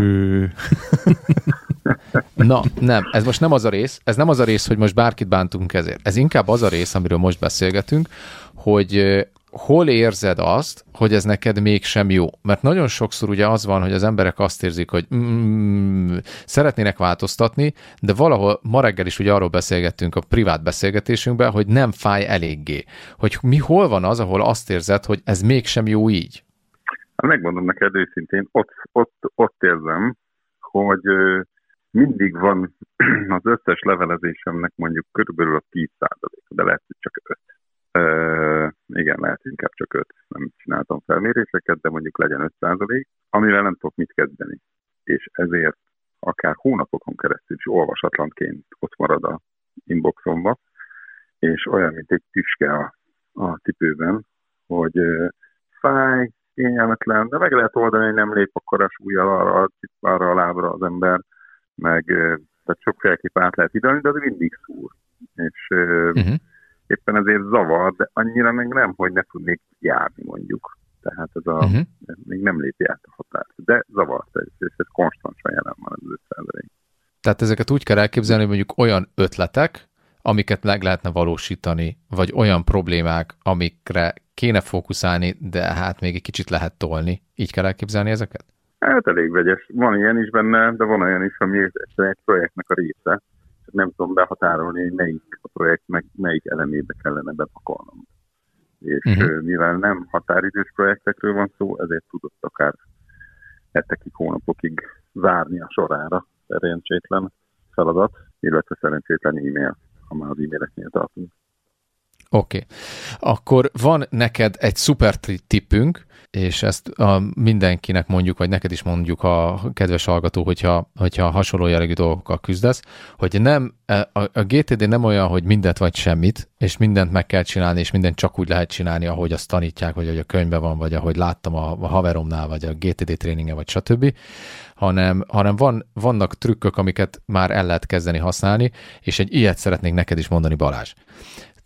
[LAUGHS] Na, nem, ez most nem az a rész, ez nem az a rész, hogy most bárkit bántunk ezért. Ez inkább az a rész, amiről most beszélgetünk, hogy hol érzed azt, hogy ez neked mégsem jó? Mert nagyon sokszor ugye az van, hogy az emberek azt érzik, hogy mm, szeretnének változtatni, de valahol ma reggel is ugye arról beszélgettünk a privát beszélgetésünkben, hogy nem fáj eléggé. Hogy mi hol van az, ahol azt érzed, hogy ez mégsem jó így? Hát megmondom neked őszintén, ott, ott, ott érzem, hogy mindig van [CLEARS THROAT] az összes levelezésemnek mondjuk körülbelül a 10 de lehet, hogy csak 5 Uh, igen, lehet inkább csak 5. Nem csináltam felméréseket, de mondjuk legyen 5 százalék, amivel nem tudok mit kezdeni. És ezért akár hónapokon keresztül is olvasatlanként ott marad a inboxomba, és olyan, mint egy tüske a, a tipőben, hogy uh, fáj, kényelmetlen, de meg lehet oldani, hogy nem lép akkor a súlyjal arra, arra a lábra az ember, meg uh, tehát sokféleképp át lehet hidalni, de az mindig szúr. És uh-huh éppen ezért zavar, de annyira meg nem, hogy ne tudnék járni mondjuk. Tehát ez a, uh-huh. még nem lépi át a határt. De zavart ez, és ez konstantan jelen van az 5 Tehát ezeket úgy kell elképzelni, hogy mondjuk olyan ötletek, amiket meg lehetne valósítani, vagy olyan problémák, amikre kéne fókuszálni, de hát még egy kicsit lehet tolni. Így kell elképzelni ezeket? Hát elég vegyes. Van ilyen is benne, de van olyan is, ami egy projektnek a része nem tudom behatárolni, hogy melyik a projekt, meg melyik elemébe kellene bepakolnom. És uh-huh. mivel nem határidős projektekről van szó, ezért tudott akár hetekig, hónapokig várni a sorára szerencsétlen feladat, illetve szerencsétlen e-mail, ha már az e-maileknél tartunk. Oké. Okay. Akkor van neked egy szuper tippünk, és ezt a mindenkinek mondjuk, vagy neked is mondjuk a kedves hallgató, hogyha, hogyha hasonló jellegű dolgokkal küzdesz, hogy nem, e, a, a GTD nem olyan, hogy mindent vagy semmit, és mindent meg kell csinálni, és mindent csak úgy lehet csinálni, ahogy azt tanítják, vagy hogy a könyvben van, vagy ahogy láttam a, a haveromnál, vagy a GTD tréninge, vagy stb., hanem, hanem van, vannak trükkök, amiket már el lehet kezdeni használni, és egy ilyet szeretnék neked is mondani, Balázs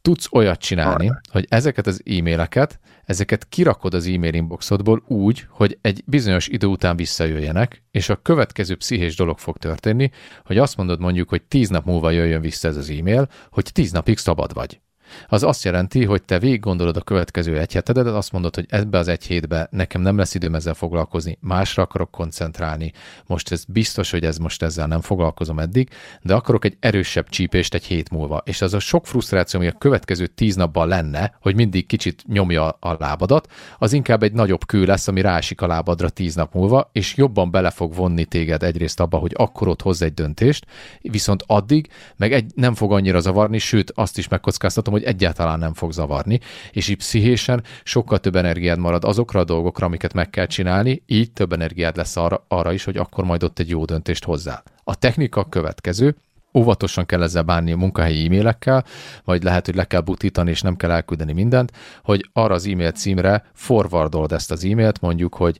tudsz olyat csinálni, Arra. hogy ezeket az e-maileket, ezeket kirakod az e-mail inboxodból úgy, hogy egy bizonyos idő után visszajöjjenek, és a következő pszichés dolog fog történni, hogy azt mondod mondjuk, hogy tíz nap múlva jöjjön vissza ez az e-mail, hogy tíz napig szabad vagy az azt jelenti, hogy te végig gondolod a következő egy hetedet, azt mondod, hogy ebbe az egy hétbe nekem nem lesz időm ezzel foglalkozni, másra akarok koncentrálni, most ez biztos, hogy ez most ezzel nem foglalkozom eddig, de akarok egy erősebb csípést egy hét múlva. És az a sok frusztráció, ami a következő tíz napban lenne, hogy mindig kicsit nyomja a lábadat, az inkább egy nagyobb kő lesz, ami rásik a lábadra tíz nap múlva, és jobban bele fog vonni téged egyrészt abba, hogy akkor ott hozz egy döntést, viszont addig meg egy, nem fog annyira zavarni, sőt azt is megkockáztatom, hogy egyáltalán nem fog zavarni, és így pszichésen sokkal több energiád marad azokra a dolgokra, amiket meg kell csinálni, így több energiád lesz arra, arra is, hogy akkor majd ott egy jó döntést hozzál. A technika következő, óvatosan kell ezzel bánni a munkahelyi e-mailekkel, vagy lehet, hogy le kell butítani, és nem kell elküldeni mindent, hogy arra az e-mail címre forwardolod ezt az e-mailt, mondjuk, hogy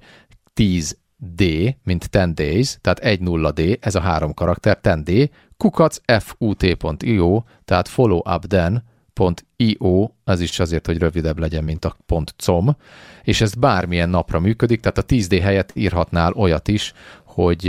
10 D, mint 10 days, tehát 1 0 D, ez a három karakter, 10 D, kukac fut.io, tehát follow up then, .io, az is azért, hogy rövidebb legyen, mint a .com, és ez bármilyen napra működik, tehát a 10D helyett írhatnál olyat is, hogy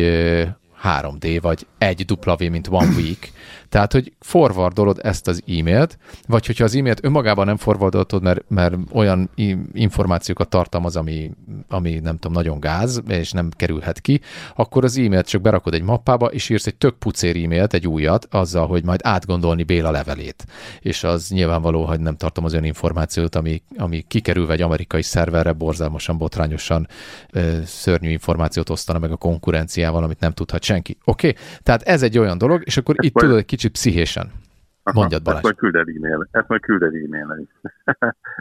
3D, vagy egy W, mint One Week. Tehát, hogy forwardolod ezt az e-mailt, vagy hogyha az e-mailt önmagában nem forwardolod, mert, mert olyan információkat tartalmaz, ami, ami nem tudom, nagyon gáz, és nem kerülhet ki, akkor az e-mailt csak berakod egy mappába, és írsz egy tök pucér e-mailt, egy újat, azzal, hogy majd átgondolni Béla levelét. És az nyilvánvaló, hogy nem tartom az olyan információt, ami, ami kikerülve egy amerikai szerverre borzalmasan, botrányosan ö, szörnyű információt osztana meg a konkurenciával, amit nem tudhat senki. Oké? Okay? Tehát ez egy olyan dolog, és akkor itt tudod egy kicsit pszichésen. Aha, Mondjad Balázs. Ezt majd külded e-mail. Ezt majd külded e-mail is.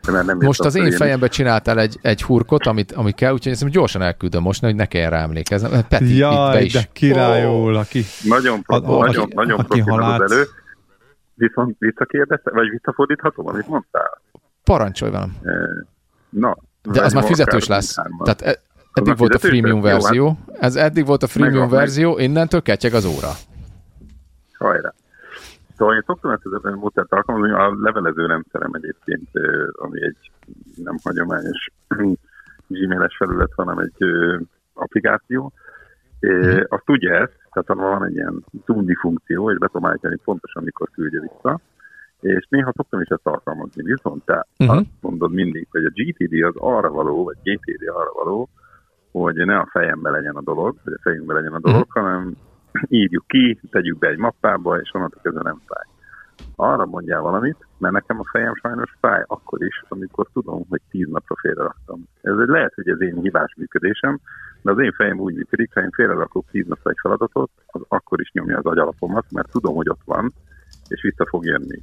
[LAUGHS] nem most az én fejembe csináltál egy, egy hurkot, amit, amit kell, úgyhogy ezt gyorsan elküldöm most, hogy ne kelljen rá emlékezni. Peti, Jaj, itt be is. de királyul, aki... Nagyon, pro, a, nagyon, aki, nagyon aki halát... elő. Viszont visszakérdezte, vagy visszafordíthatom, amit mondtál? Parancsolj velem. Na, de az már fizetős lesz. Tehát e- eddig volt a freemium verzió. Hát ez eddig volt a freemium verzió, innentől ketyeg az óra. Hajrá. Szóval én szoktam ezt az módszert alkalmazni, a levelező rendszerem egyébként, ami egy nem hagyományos [CLEARS THROAT] gmail-es felület, hanem egy applikáció, mm. azt tudja ezt, tehát van egy ilyen tundi funkció, és be tudom állítani pontosan, mikor küldje vissza, és néha szoktam is ezt alkalmazni, viszont te uh-huh. azt mondod mindig, hogy a GTD az arra való, vagy GTD arra való, hogy ne a fejembe legyen a dolog, vagy a fejünkbe legyen a dolog, uh-huh. hanem írjuk ki, tegyük be egy mappába, és onnantól kezdve nem fáj. Arra mondjál valamit, mert nekem a fejem sajnos fáj akkor is, amikor tudom, hogy tíz napra félreraktam. Ez egy lehet, hogy ez én hibás működésem, de az én fejem úgy működik, ha én félrerakok tíz napra egy feladatot, az akkor is nyomja az agyalapomat, mert tudom, hogy ott van, és vissza fog jönni.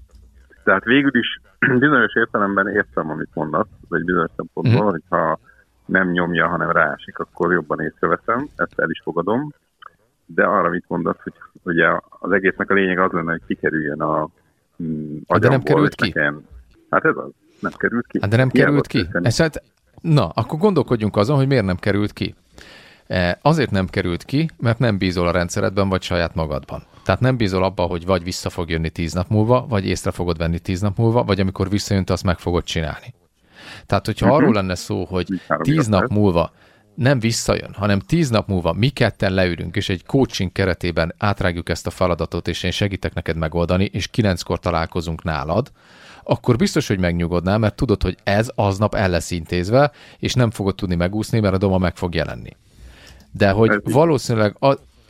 Tehát végül is [CLEARS THROAT] bizonyos értelemben értem, amit mondasz, vagy bizonyos szempontból, mm. hogyha nem nyomja, hanem rásik, akkor jobban észreveszem, ezt el is fogadom, de arra mit mondasz, hogy ugye az egésznek a lényeg az lenne, hogy kikerüljön a mm, De nem került ki? Nekem, hát ez az, nem került ki. Hát de nem Milyen került ki? Ez, hát, na, akkor gondolkodjunk azon, hogy miért nem került ki. E, azért nem került ki, mert nem bízol a rendszeredben, vagy saját magadban. Tehát nem bízol abba, hogy vagy vissza fog jönni tíz nap múlva, vagy észre fogod venni tíz nap múlva, vagy amikor visszajön, azt meg fogod csinálni. Tehát, hogyha uh-huh. arról lenne szó, hogy tíz nap múlva nem visszajön, hanem tíz nap múlva mi ketten leülünk, és egy coaching keretében átrágjuk ezt a feladatot, és én segítek neked megoldani, és kilenckor találkozunk nálad, akkor biztos, hogy megnyugodnál, mert tudod, hogy ez aznap el lesz intézve, és nem fogod tudni megúszni, mert a doma meg fog jelenni. De hogy valószínűleg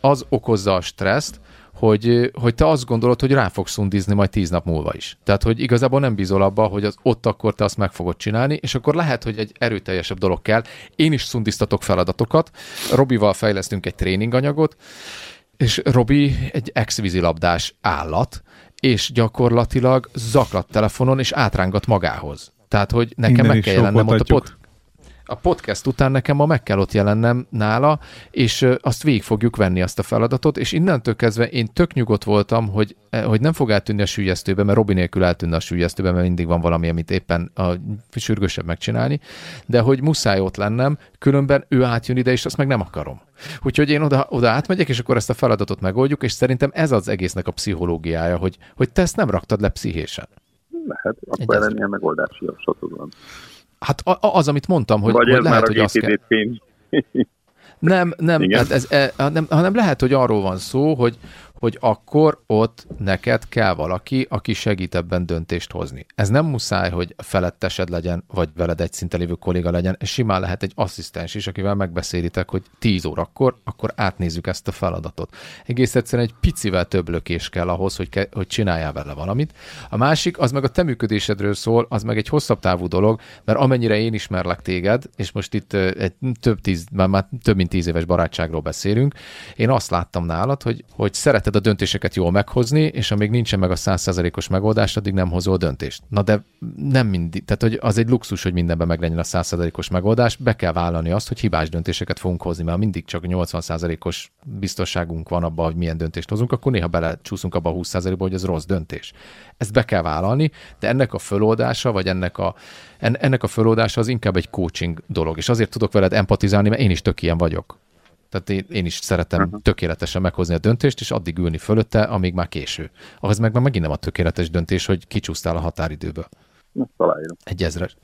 az okozza a stresszt, hogy, hogy te azt gondolod, hogy rá fogsz szundizni majd tíz nap múlva is. Tehát, hogy igazából nem bízol abba, hogy az ott akkor te azt meg fogod csinálni, és akkor lehet, hogy egy erőteljesebb dolog kell. Én is szundiztatok feladatokat. Robival fejlesztünk egy tréninganyagot, és Robi egy ex-vízilabdás állat, és gyakorlatilag zaklat telefonon, és átrángat magához. Tehát, hogy nekem Innen meg kell jelennem ott a pot a podcast után nekem ma meg kell ott jelennem nála, és azt végig fogjuk venni azt a feladatot, és innentől kezdve én tök nyugodt voltam, hogy, e, hogy nem fog eltűnni a sűjesztőbe, mert Robin nélkül eltűnne a sűjesztőbe, mert mindig van valami, amit éppen a sürgősebb megcsinálni, de hogy muszáj ott lennem, különben ő átjön ide, és azt meg nem akarom. Úgyhogy én oda, oda átmegyek, és akkor ezt a feladatot megoldjuk, és szerintem ez az egésznek a pszichológiája, hogy, hogy te ezt nem raktad le pszichésen. Lehet, akkor ellen ilyen megoldási javaslatod van. Hát az, amit mondtam, hogy, Vagy hogy ez lehet, már hogy a azt kell... Nem, nem, hát ez, e, hanem, hanem lehet, hogy arról van szó, hogy, hogy akkor ott neked kell valaki, aki segít ebben döntést hozni. Ez nem muszáj, hogy felettesed legyen, vagy veled egy szinten lévő kolléga legyen, simán lehet egy asszisztens is, akivel megbeszélitek, hogy 10 órakor, akkor átnézzük ezt a feladatot. Egész egyszerűen egy picivel több lökés kell ahhoz, hogy, ke- hogy csináljál vele valamit. A másik, az meg a te működésedről szól, az meg egy hosszabb távú dolog, mert amennyire én ismerlek téged, és most itt egy több tíz, már, már több mint tíz éves barátságról beszélünk, én azt láttam nálad, hogy, hogy szereted a döntéseket jól meghozni, és amíg nincsen meg a százszázalékos megoldás, addig nem hozol döntést. Na de nem mindig, tehát hogy az egy luxus, hogy mindenben meglegyen a százszázalékos megoldás, be kell vállalni azt, hogy hibás döntéseket fogunk hozni, mert mindig csak 80%-os biztonságunk van abban, hogy milyen döntést hozunk, akkor néha belecsúszunk abba a 20%-ba, hogy ez rossz döntés. Ezt be kell vállalni, de ennek a föloldása, vagy ennek a, ennek a föloldása az inkább egy coaching dolog, és azért tudok veled empatizálni, mert én is tök ilyen vagyok. Tehát én, én is szeretem uh-huh. tökéletesen meghozni a döntést, és addig ülni fölötte, amíg már késő. Ahhoz meg már megint nem a tökéletes döntés, hogy kicsúsztál a határidőből. Egy ezres.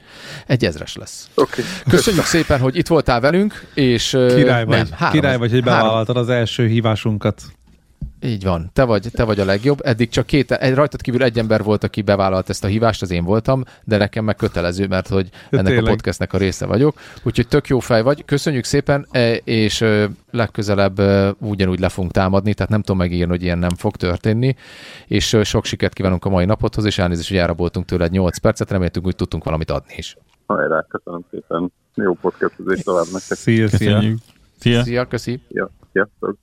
Egy ezres lesz. Okay. Köszönjük [LAUGHS] szépen, hogy itt voltál velünk, és király vagy, nem, három, király vagy hogy bevállaltad az első hívásunkat. Így van, te vagy, te vagy a legjobb. Eddig csak két, egy, rajtad kívül egy ember volt, aki bevállalt ezt a hívást, az én voltam, de nekem meg kötelező, mert hogy ennek Tényleg. a podcastnek a része vagyok. Úgyhogy tök jó fej vagy. Köszönjük szépen, e, és legközelebb ugyanúgy le fogunk támadni, tehát nem tudom megírni, hogy ilyen nem fog történni, és sok sikert kívánunk a mai napothoz, és elnézést, hogy elraboltunk tőled 8 percet, reméltük, hogy tudtunk valamit adni is. Hajrá, köszönöm szépen. Jó podcastozés tovább nektek. Szia, szia. Szia, szia köszi. Ja, sziasztok.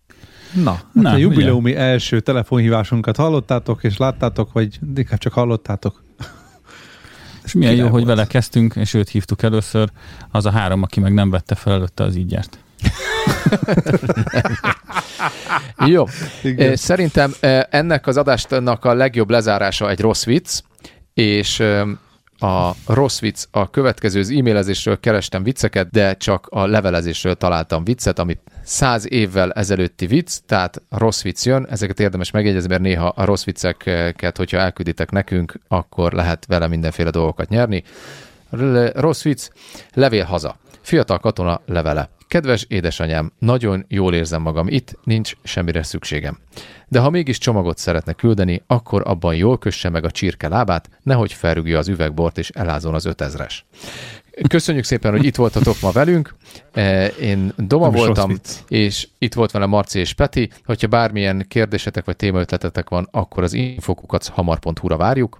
Na, hát Na a jubileumi ugye? első telefonhívásunkat hallottátok, és láttátok, vagy inkább csak hallottátok? És milyen jó, hogy vele kezdtünk, és őt hívtuk először, az a három, aki meg nem vette fel előtte az így járt. [LAUGHS] jó. Igen. Szerintem ennek az adásnak a legjobb lezárása egy rossz vicc, és a rossz vicc, a következő az e-mailezésről kerestem vicceket, de csak a levelezésről találtam viccet, amit száz évvel ezelőtti vicc, tehát rossz vicc jön, ezeket érdemes megjegyezni, mert néha a rossz vicceket, hogyha elkülditek nekünk, akkor lehet vele mindenféle dolgokat nyerni. Rossz vicc, levél haza. Fiatal katona levele. Kedves édesanyám, nagyon jól érzem magam itt, nincs semmire szükségem. De ha mégis csomagot szeretne küldeni, akkor abban jól kösse meg a csirke lábát, nehogy felrügje az üvegbort és elázon az ötezres. Köszönjük szépen, hogy itt voltatok ma velünk. E, én Doma Nem voltam, és itt volt velem Marci és Peti. Hogyha bármilyen kérdésetek vagy témaötletetek van, akkor az infokukat hamar.hu-ra várjuk.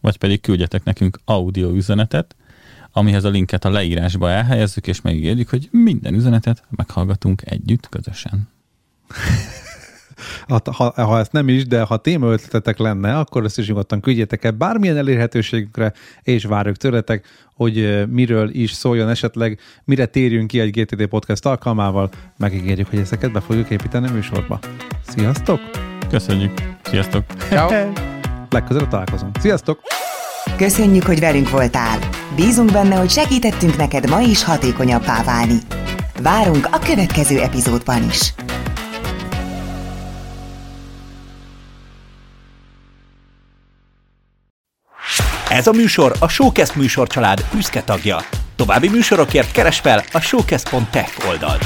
Vagy pedig küldjetek nekünk audio üzenetet, amihez a linket a leírásba elhelyezzük, és megígérjük, hogy minden üzenetet meghallgatunk együtt, közösen. ha, [LAUGHS] ha, ha ezt nem is, de ha ötletetek lenne, akkor ezt is nyugodtan küldjetek el bármilyen elérhetőségükre, és várjuk tőletek, hogy miről is szóljon esetleg, mire térjünk ki egy GTD podcast alkalmával, megígérjük, hogy ezeket be fogjuk építeni a műsorba. Sziasztok! Köszönjük! Sziasztok! Ciao. [LAUGHS] Legközelebb találkozunk. Sziasztok! Köszönjük, hogy velünk voltál! Bízunk benne, hogy segítettünk neked ma is hatékonyabbá válni. Várunk a következő epizódban is! Ez a műsor a Showcast műsorcsalád büszke tagja. További műsorokért keres fel a showcast.tech oldalt.